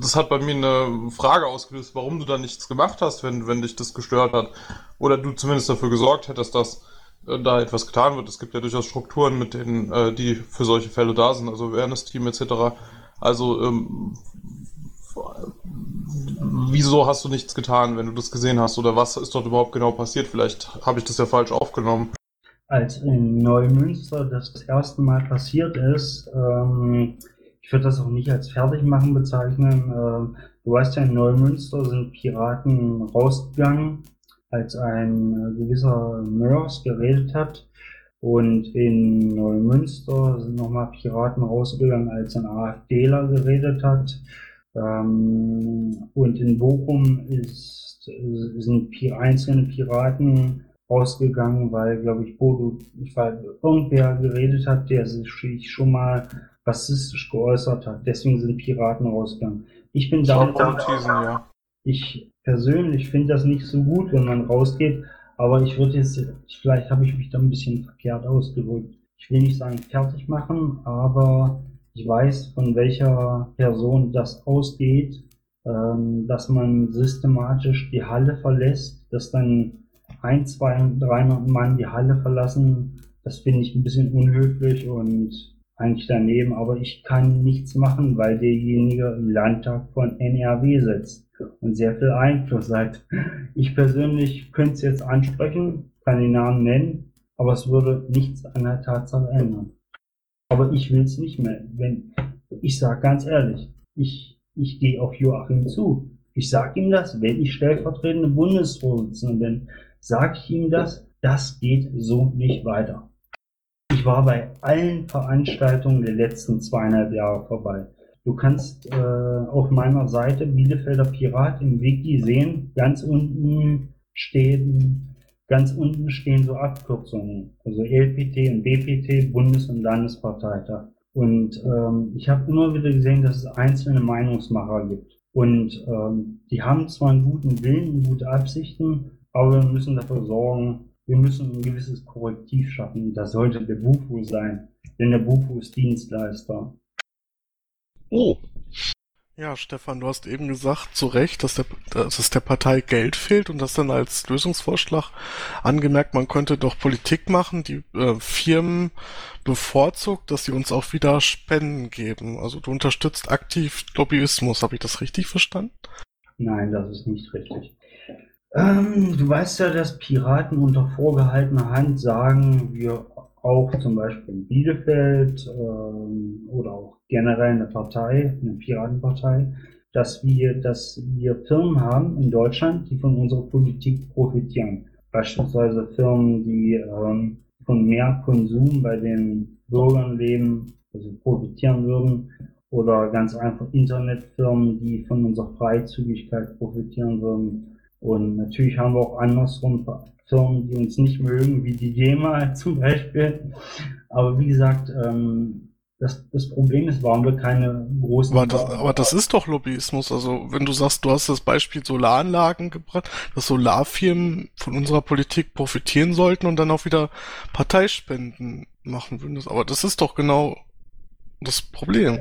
das hat bei mir eine Frage ausgelöst, warum du da nichts gemacht hast, wenn, wenn dich das gestört hat. Oder du zumindest dafür gesorgt hättest, dass äh, da etwas getan wird. Es gibt ja durchaus Strukturen, mit denen, äh, die für solche Fälle da sind, also Awareness-Team etc. Also ähm, wieso hast du nichts getan, wenn du das gesehen hast? Oder was ist dort überhaupt genau passiert? Vielleicht habe ich das ja falsch aufgenommen als in Neumünster das, das erste Mal passiert ist, ähm, ich würde das auch nicht als Fertigmachen bezeichnen. Äh, du weißt ja, in Neumünster sind Piraten rausgegangen, als ein gewisser Mörs geredet hat. Und in Neumünster sind nochmal Piraten rausgegangen, als ein AfDler geredet hat. Ähm, und in Bochum ist, sind einzelne Piraten rausgegangen, weil, glaube ich, Bodo, ich weiß, irgendwer geredet hat, der sich schon mal rassistisch geäußert hat. Deswegen sind Piraten rausgegangen. Ich bin da. Ja. Ich persönlich finde das nicht so gut, wenn man rausgeht, aber ich würde jetzt, vielleicht habe ich mich da ein bisschen verkehrt ausgedrückt. Ich will nicht sagen fertig machen, aber ich weiß, von welcher Person das ausgeht, ähm, dass man systematisch die Halle verlässt, dass dann ein, zwei, 300 Mann die Halle verlassen. Das finde ich ein bisschen unhöflich und eigentlich daneben, aber ich kann nichts machen, weil derjenige im Landtag von NRW sitzt und sehr viel Einfluss hat. Ich persönlich könnte es jetzt ansprechen, kann den Namen nennen, aber es würde nichts an der Tatsache ändern. Aber ich will es nicht mehr. Wenn, ich sage ganz ehrlich, ich, ich gehe auf Joachim zu. Ich sage ihm das, wenn ich stellvertretende Bundesvorsitzende bin, sage ich ihm das, das geht so nicht weiter. Ich war bei allen Veranstaltungen der letzten zweieinhalb Jahre vorbei. Du kannst äh, auf meiner Seite Bielefelder Pirat im Wiki sehen, ganz unten stehen, ganz unten stehen so Abkürzungen, also LPT und BPT, Bundes- und Landesparteitag. Und ähm, ich habe immer wieder gesehen, dass es einzelne Meinungsmacher gibt. Und ähm, die haben zwar einen guten Willen, gute Absichten, aber wir müssen dafür sorgen, wir müssen ein gewisses Korrektiv schaffen. Das sollte der BUFO sein, denn der BUFO ist Dienstleister. Oh. Ja, Stefan, du hast eben gesagt, zu Recht, dass, der, dass es der Partei Geld fehlt und das dann als Lösungsvorschlag angemerkt, man könnte doch Politik machen, die äh, Firmen bevorzugt, dass sie uns auch wieder Spenden geben. Also du unterstützt aktiv Lobbyismus, habe ich das richtig verstanden? Nein, das ist nicht richtig. Ähm, du weißt ja, dass Piraten unter vorgehaltener Hand sagen, wir auch zum Beispiel in Bielefeld ähm, oder auch generell eine Partei, eine Piratenpartei, dass wir, dass wir Firmen haben in Deutschland, die von unserer Politik profitieren. Beispielsweise Firmen, die ähm, von mehr Konsum bei den Bürgern leben, also profitieren würden, oder ganz einfach Internetfirmen, die von unserer Freizügigkeit profitieren würden und natürlich haben wir auch andersrum Firmen, die uns nicht mögen, wie die GEMA [LAUGHS] zum Beispiel. Aber wie gesagt, ähm, das, das Problem ist, warum wir keine großen. Aber das, aber das ist doch Lobbyismus. Also, wenn du sagst, du hast das Beispiel Solaranlagen gebracht, dass Solarfirmen von unserer Politik profitieren sollten und dann auch wieder Parteispenden machen würden. Aber das ist doch genau das Problem.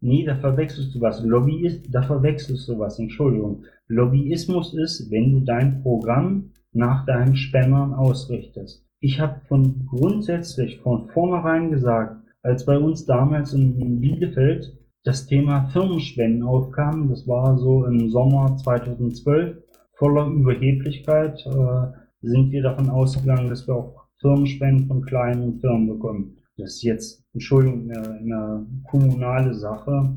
Nee, da verwechselst du was. Lobbyist, da verwechselst du was. Entschuldigung. Lobbyismus ist, wenn du dein Programm nach deinen Spendern ausrichtest. Ich habe von grundsätzlich von vornherein gesagt, als bei uns damals in Bielefeld das Thema Firmenspenden aufkam, das war so im Sommer 2012, voller Überheblichkeit, äh, sind wir davon ausgegangen, dass wir auch Firmenspenden von kleinen Firmen bekommen. Das ist jetzt, Entschuldigung, eine, eine kommunale Sache.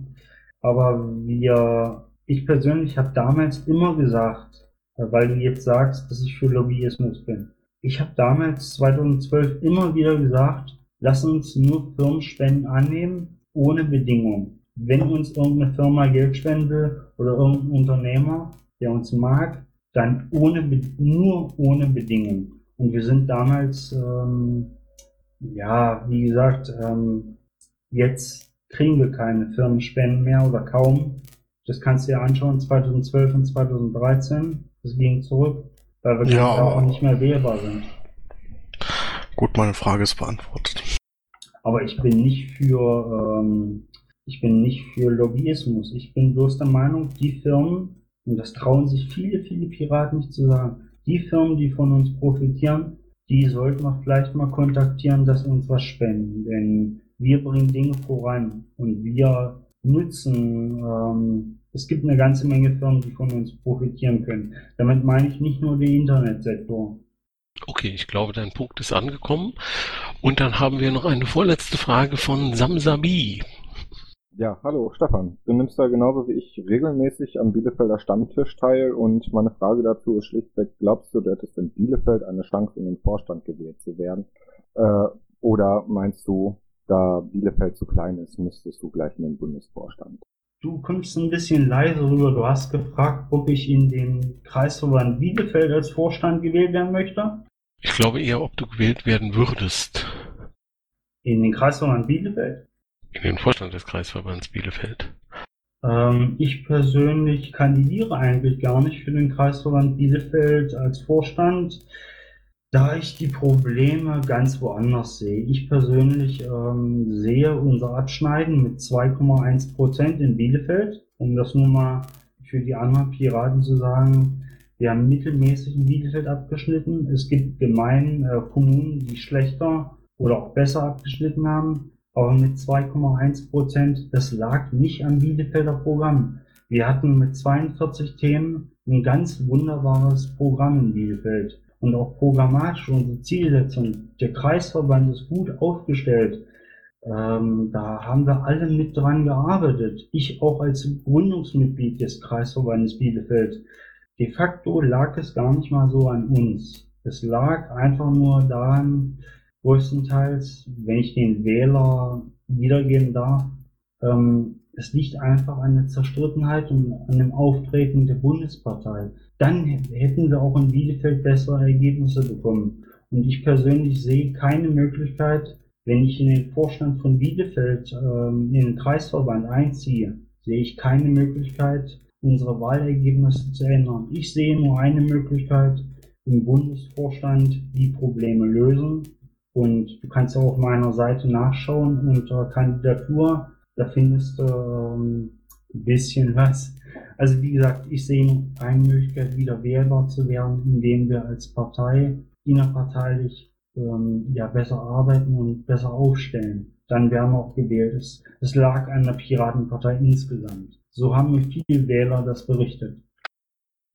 Aber wir, ich persönlich habe damals immer gesagt, weil du jetzt sagst, dass ich für Lobbyismus bin. Ich habe damals 2012 immer wieder gesagt, lass uns nur Firmenspenden annehmen, ohne Bedingungen. Wenn uns irgendeine Firma Geld spenden will oder irgendein Unternehmer, der uns mag, dann ohne, nur ohne Bedingungen. Und wir sind damals ähm, ja, wie gesagt, ähm, jetzt kriegen wir keine Firmenspenden mehr oder kaum. Das kannst du dir anschauen, 2012 und 2013. Das ging zurück, weil wir ja, auch nicht mehr wählbar sind. Gut, meine Frage ist beantwortet. Aber ich bin nicht für, ähm, ich bin nicht für Lobbyismus. Ich bin bloß der Meinung, die Firmen, und das trauen sich viele, viele Piraten nicht zu sagen, die Firmen, die von uns profitieren, die sollten wir vielleicht mal kontaktieren, dass uns was spenden. Denn wir bringen Dinge voran und wir nutzen, ähm, es gibt eine ganze Menge Firmen, die von uns profitieren können. Damit meine ich nicht nur den Internetsektor. Okay, ich glaube, dein Punkt ist angekommen. Und dann haben wir noch eine vorletzte Frage von Samsabi. Ja, hallo Stefan. Du nimmst da genauso wie ich regelmäßig am Bielefelder Stammtisch teil und meine Frage dazu ist schlichtweg, glaubst du, du hättest in Bielefeld eine Chance, in den Vorstand gewählt zu werden? Äh, oder meinst du, da Bielefeld zu klein ist, müsstest du gleich in den Bundesvorstand? Du kommst ein bisschen leise rüber. Du hast gefragt, ob ich in den Kreisverband Bielefeld als Vorstand gewählt werden möchte. Ich glaube eher, ob du gewählt werden würdest. In den Kreisverband Bielefeld? In den Vorstand des Kreisverbands Bielefeld. Ähm, ich persönlich kandidiere eigentlich gar nicht für den Kreisverband Bielefeld als Vorstand, da ich die Probleme ganz woanders sehe. Ich persönlich ähm, sehe unser Abschneiden mit 2,1 Prozent in Bielefeld, um das nur mal für die anderen Piraten zu sagen. Wir haben mittelmäßig in Bielefeld abgeschnitten. Es gibt Gemeinden, äh, Kommunen, die schlechter oder auch besser abgeschnitten haben aber mit 2,1 Prozent, das lag nicht am Bielefelder Programm. Wir hatten mit 42 Themen ein ganz wunderbares Programm in Bielefeld und auch programmatisch unsere Zielsetzung. Der Kreisverband ist gut aufgestellt. Ähm, da haben wir alle mit dran gearbeitet. Ich auch als Gründungsmitglied des Kreisverbandes Bielefeld. De facto lag es gar nicht mal so an uns. Es lag einfach nur daran, größtenteils, wenn ich den Wähler wiedergeben darf, ähm, es liegt einfach an der Zerstrittenheit und an dem Auftreten der Bundespartei. Dann hätten wir auch in Bielefeld bessere Ergebnisse bekommen. Und ich persönlich sehe keine Möglichkeit, wenn ich in den Vorstand von Bielefeld, ähm, in den Kreisverband einziehe, sehe ich keine Möglichkeit, unsere Wahlergebnisse zu ändern. Ich sehe nur eine Möglichkeit, im Bundesvorstand die Probleme lösen und du kannst auch auf meiner Seite nachschauen unter Kandidatur. Da findest du ähm, ein bisschen was. Also wie gesagt, ich sehe eine Möglichkeit, wieder wählbar zu werden, indem wir als Partei innerparteilich ähm, ja, besser arbeiten und besser aufstellen. Dann werden wir auch gewählt. Es, es lag an der Piratenpartei insgesamt. So haben mir viele Wähler das berichtet.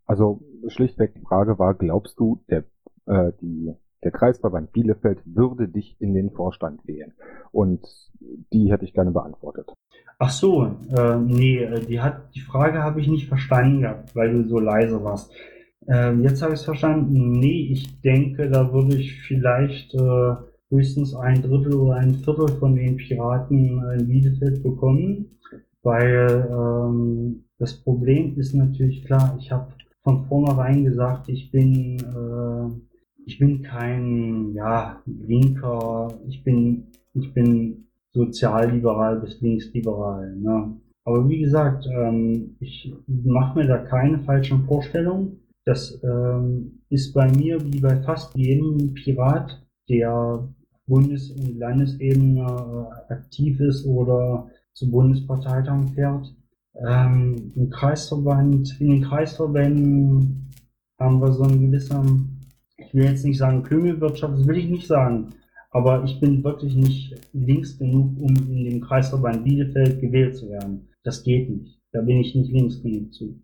Also schlichtweg die Frage war, glaubst du, der, äh, die der Kreisverband Bielefeld würde dich in den Vorstand wählen. Und die hätte ich gerne beantwortet. Ach so, äh, nee, äh, die, hat, die Frage habe ich nicht verstanden gehabt, weil du so leise warst. Äh, jetzt habe ich es verstanden. Nee, ich denke, da würde ich vielleicht äh, höchstens ein Drittel oder ein Viertel von den Piraten in Bielefeld bekommen, weil ähm, das Problem ist natürlich klar, ich habe von vornherein gesagt, ich bin äh, ich bin kein, ja, linker, ich bin, ich bin sozialliberal bis linksliberal, ne? Aber wie gesagt, ähm, ich mache mir da keine falschen Vorstellungen. Das ähm, ist bei mir wie bei fast jedem Pirat, der Bundes- und Landesebene äh, aktiv ist oder zu Bundesparteitagen fährt. Ähm, Im Kreisverband, in den Kreisverbänden haben wir so einen gewissen ich will jetzt nicht sagen Klüngelwirtschaft, das will ich nicht sagen. Aber ich bin wirklich nicht links genug, um in dem Kreisverband Bielefeld gewählt zu werden. Das geht nicht. Da bin ich nicht links genug zu.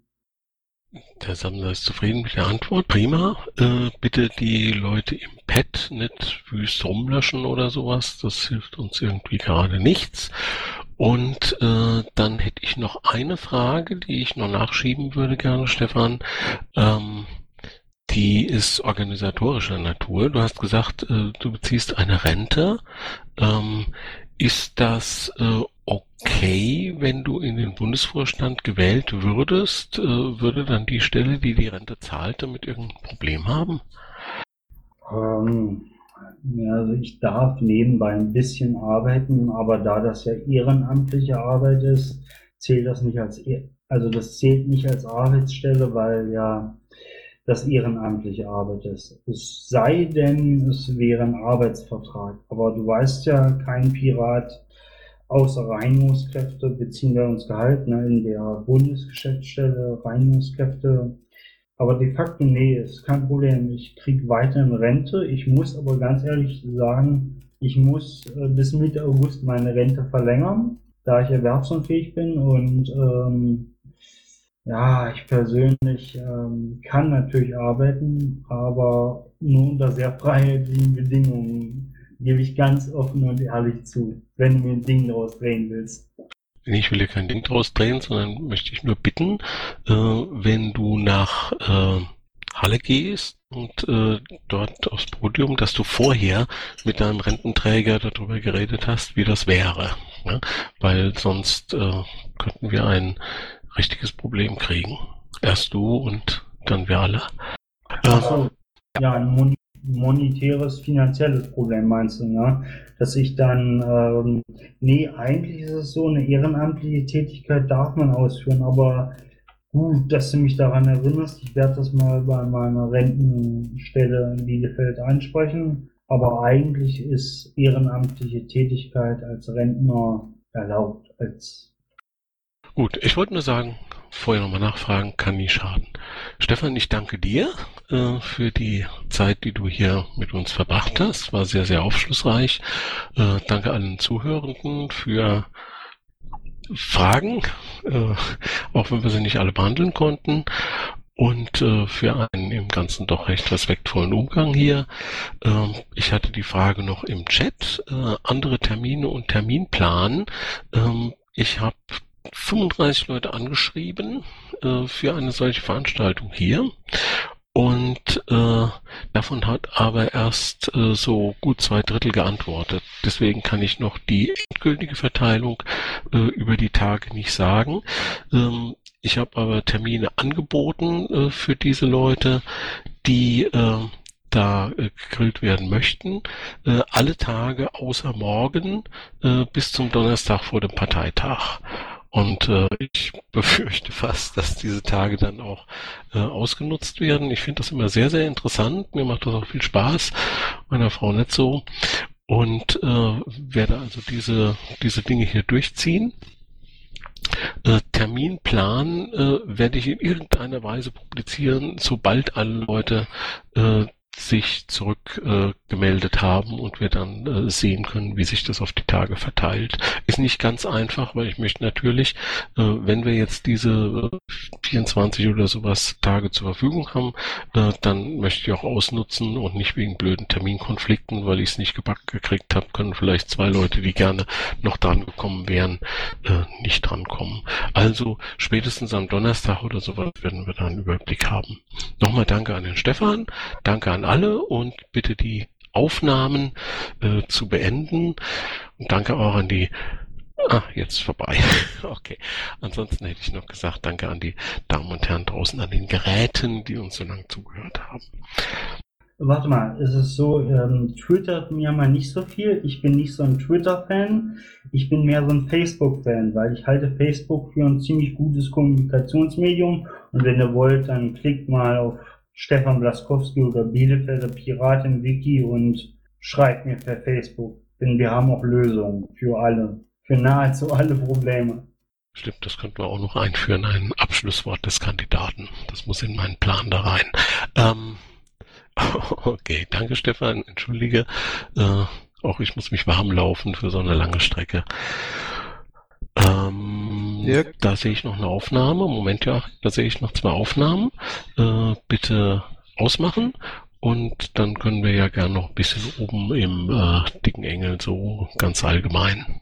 Der Sammler ist zufrieden mit der Antwort. Prima. Äh, bitte die Leute im Pad nicht wüst rumlöschen oder sowas. Das hilft uns irgendwie gerade nichts. Und äh, dann hätte ich noch eine Frage, die ich noch nachschieben würde gerne, Stefan. Ähm, die ist organisatorischer Natur. Du hast gesagt, äh, du beziehst eine Rente. Ähm, ist das äh, okay, wenn du in den Bundesvorstand gewählt würdest? Äh, würde dann die Stelle, die die Rente zahlt, damit irgendein Problem haben? Ähm, also ich darf nebenbei ein bisschen arbeiten, aber da das ja ehrenamtliche Arbeit ist, zählt das nicht als, e also das zählt nicht als Arbeitsstelle, weil ja dass ehrenamtliche Arbeit ist. Es sei denn, es wäre ein Arbeitsvertrag. Aber du weißt ja, kein Pirat außer Reinigungskräfte beziehen wir uns Gehalt ne, in der Bundesgeschäftsstelle Reinigungskräfte. Aber de facto, nee, ist kein Problem. Ich kriege weiterhin Rente. Ich muss aber ganz ehrlich sagen, ich muss äh, bis Mitte August meine Rente verlängern, da ich erwerbsunfähig bin und ähm, ja, ich persönlich ähm, kann natürlich arbeiten, aber nur unter sehr freiheitlichen Bedingungen, gebe ich ganz offen und ehrlich zu, wenn du mir ein Ding daraus drehen willst. Ich will dir kein Ding daraus drehen, sondern möchte ich nur bitten, äh, wenn du nach äh, Halle gehst und äh, dort aufs Podium, dass du vorher mit deinem Rententräger darüber geredet hast, wie das wäre. Ne? Weil sonst äh, könnten wir ein richtiges Problem kriegen. Erst du und dann wir alle. Also, ja, ein monetäres, finanzielles Problem meinst du, ne? Dass ich dann, ähm, nee, eigentlich ist es so, eine ehrenamtliche Tätigkeit darf man ausführen, aber gut, dass du mich daran erinnerst. Ich werde das mal bei meiner Rentenstelle in Bielefeld ansprechen. Aber eigentlich ist ehrenamtliche Tätigkeit als Rentner erlaubt, als Gut, ich wollte nur sagen, vorher nochmal nachfragen, kann nie schaden. Stefan, ich danke dir äh, für die Zeit, die du hier mit uns verbracht hast. War sehr, sehr aufschlussreich. Äh, danke allen Zuhörenden für Fragen, äh, auch wenn wir sie nicht alle behandeln konnten. Und äh, für einen im Ganzen doch recht respektvollen Umgang hier. Ähm, ich hatte die Frage noch im Chat, äh, andere Termine und Terminplan. Ähm, ich habe 35 Leute angeschrieben äh, für eine solche Veranstaltung hier. Und äh, davon hat aber erst äh, so gut zwei Drittel geantwortet. Deswegen kann ich noch die endgültige Verteilung äh, über die Tage nicht sagen. Ähm, ich habe aber Termine angeboten äh, für diese Leute, die äh, da äh, gegrillt werden möchten. Äh, alle Tage außer morgen äh, bis zum Donnerstag vor dem Parteitag. Und äh, ich befürchte fast, dass diese Tage dann auch äh, ausgenutzt werden. Ich finde das immer sehr, sehr interessant. Mir macht das auch viel Spaß. Meiner Frau nicht so. Und äh, werde also diese, diese Dinge hier durchziehen. Äh, Terminplan äh, werde ich in irgendeiner Weise publizieren, sobald alle Leute äh, sich zurückgemeldet äh, haben und wir dann äh, sehen können, wie sich das auf die Tage verteilt. Ist nicht ganz einfach, weil ich möchte natürlich, äh, wenn wir jetzt diese 24 äh, oder sowas Tage zur Verfügung haben, äh, dann möchte ich auch ausnutzen und nicht wegen blöden Terminkonflikten, weil ich es nicht gebacken gekriegt habe, können vielleicht zwei Leute, die gerne noch dran gekommen wären, äh, nicht drankommen. Also spätestens am Donnerstag oder sowas werden wir dann einen Überblick haben. Nochmal danke an den Stefan, danke an alle und bitte die Aufnahmen äh, zu beenden. Und danke auch an die Ah, jetzt vorbei. [LAUGHS] Okay. Ansonsten hätte ich noch gesagt, danke an die Damen und Herren draußen an den Geräten, die uns so lange zugehört haben. Warte mal, ist es so, ähm, twittert mir mal nicht so viel. Ich bin nicht so ein Twitter-Fan. Ich bin mehr so ein Facebook-Fan, weil ich halte Facebook für ein ziemlich gutes Kommunikationsmedium. Und wenn ihr wollt, dann klickt mal auf Stefan Blaskowski oder Bielefelder Pirat im Wiki und schreibt mir per Facebook. Denn wir haben auch Lösungen für alle, für nahezu alle Probleme. Stimmt, das könnten wir auch noch einführen, ein Abschlusswort des Kandidaten. Das muss in meinen Plan da rein. Ähm, [LAUGHS] okay, danke Stefan, entschuldige. Äh, auch ich muss mich warm laufen für so eine lange Strecke. Ähm, ja. Da sehe ich noch eine Aufnahme. Moment, ja, da sehe ich noch zwei Aufnahmen. Äh, bitte ausmachen. Und dann können wir ja gerne noch ein bisschen oben im äh, dicken Engel so ganz allgemein.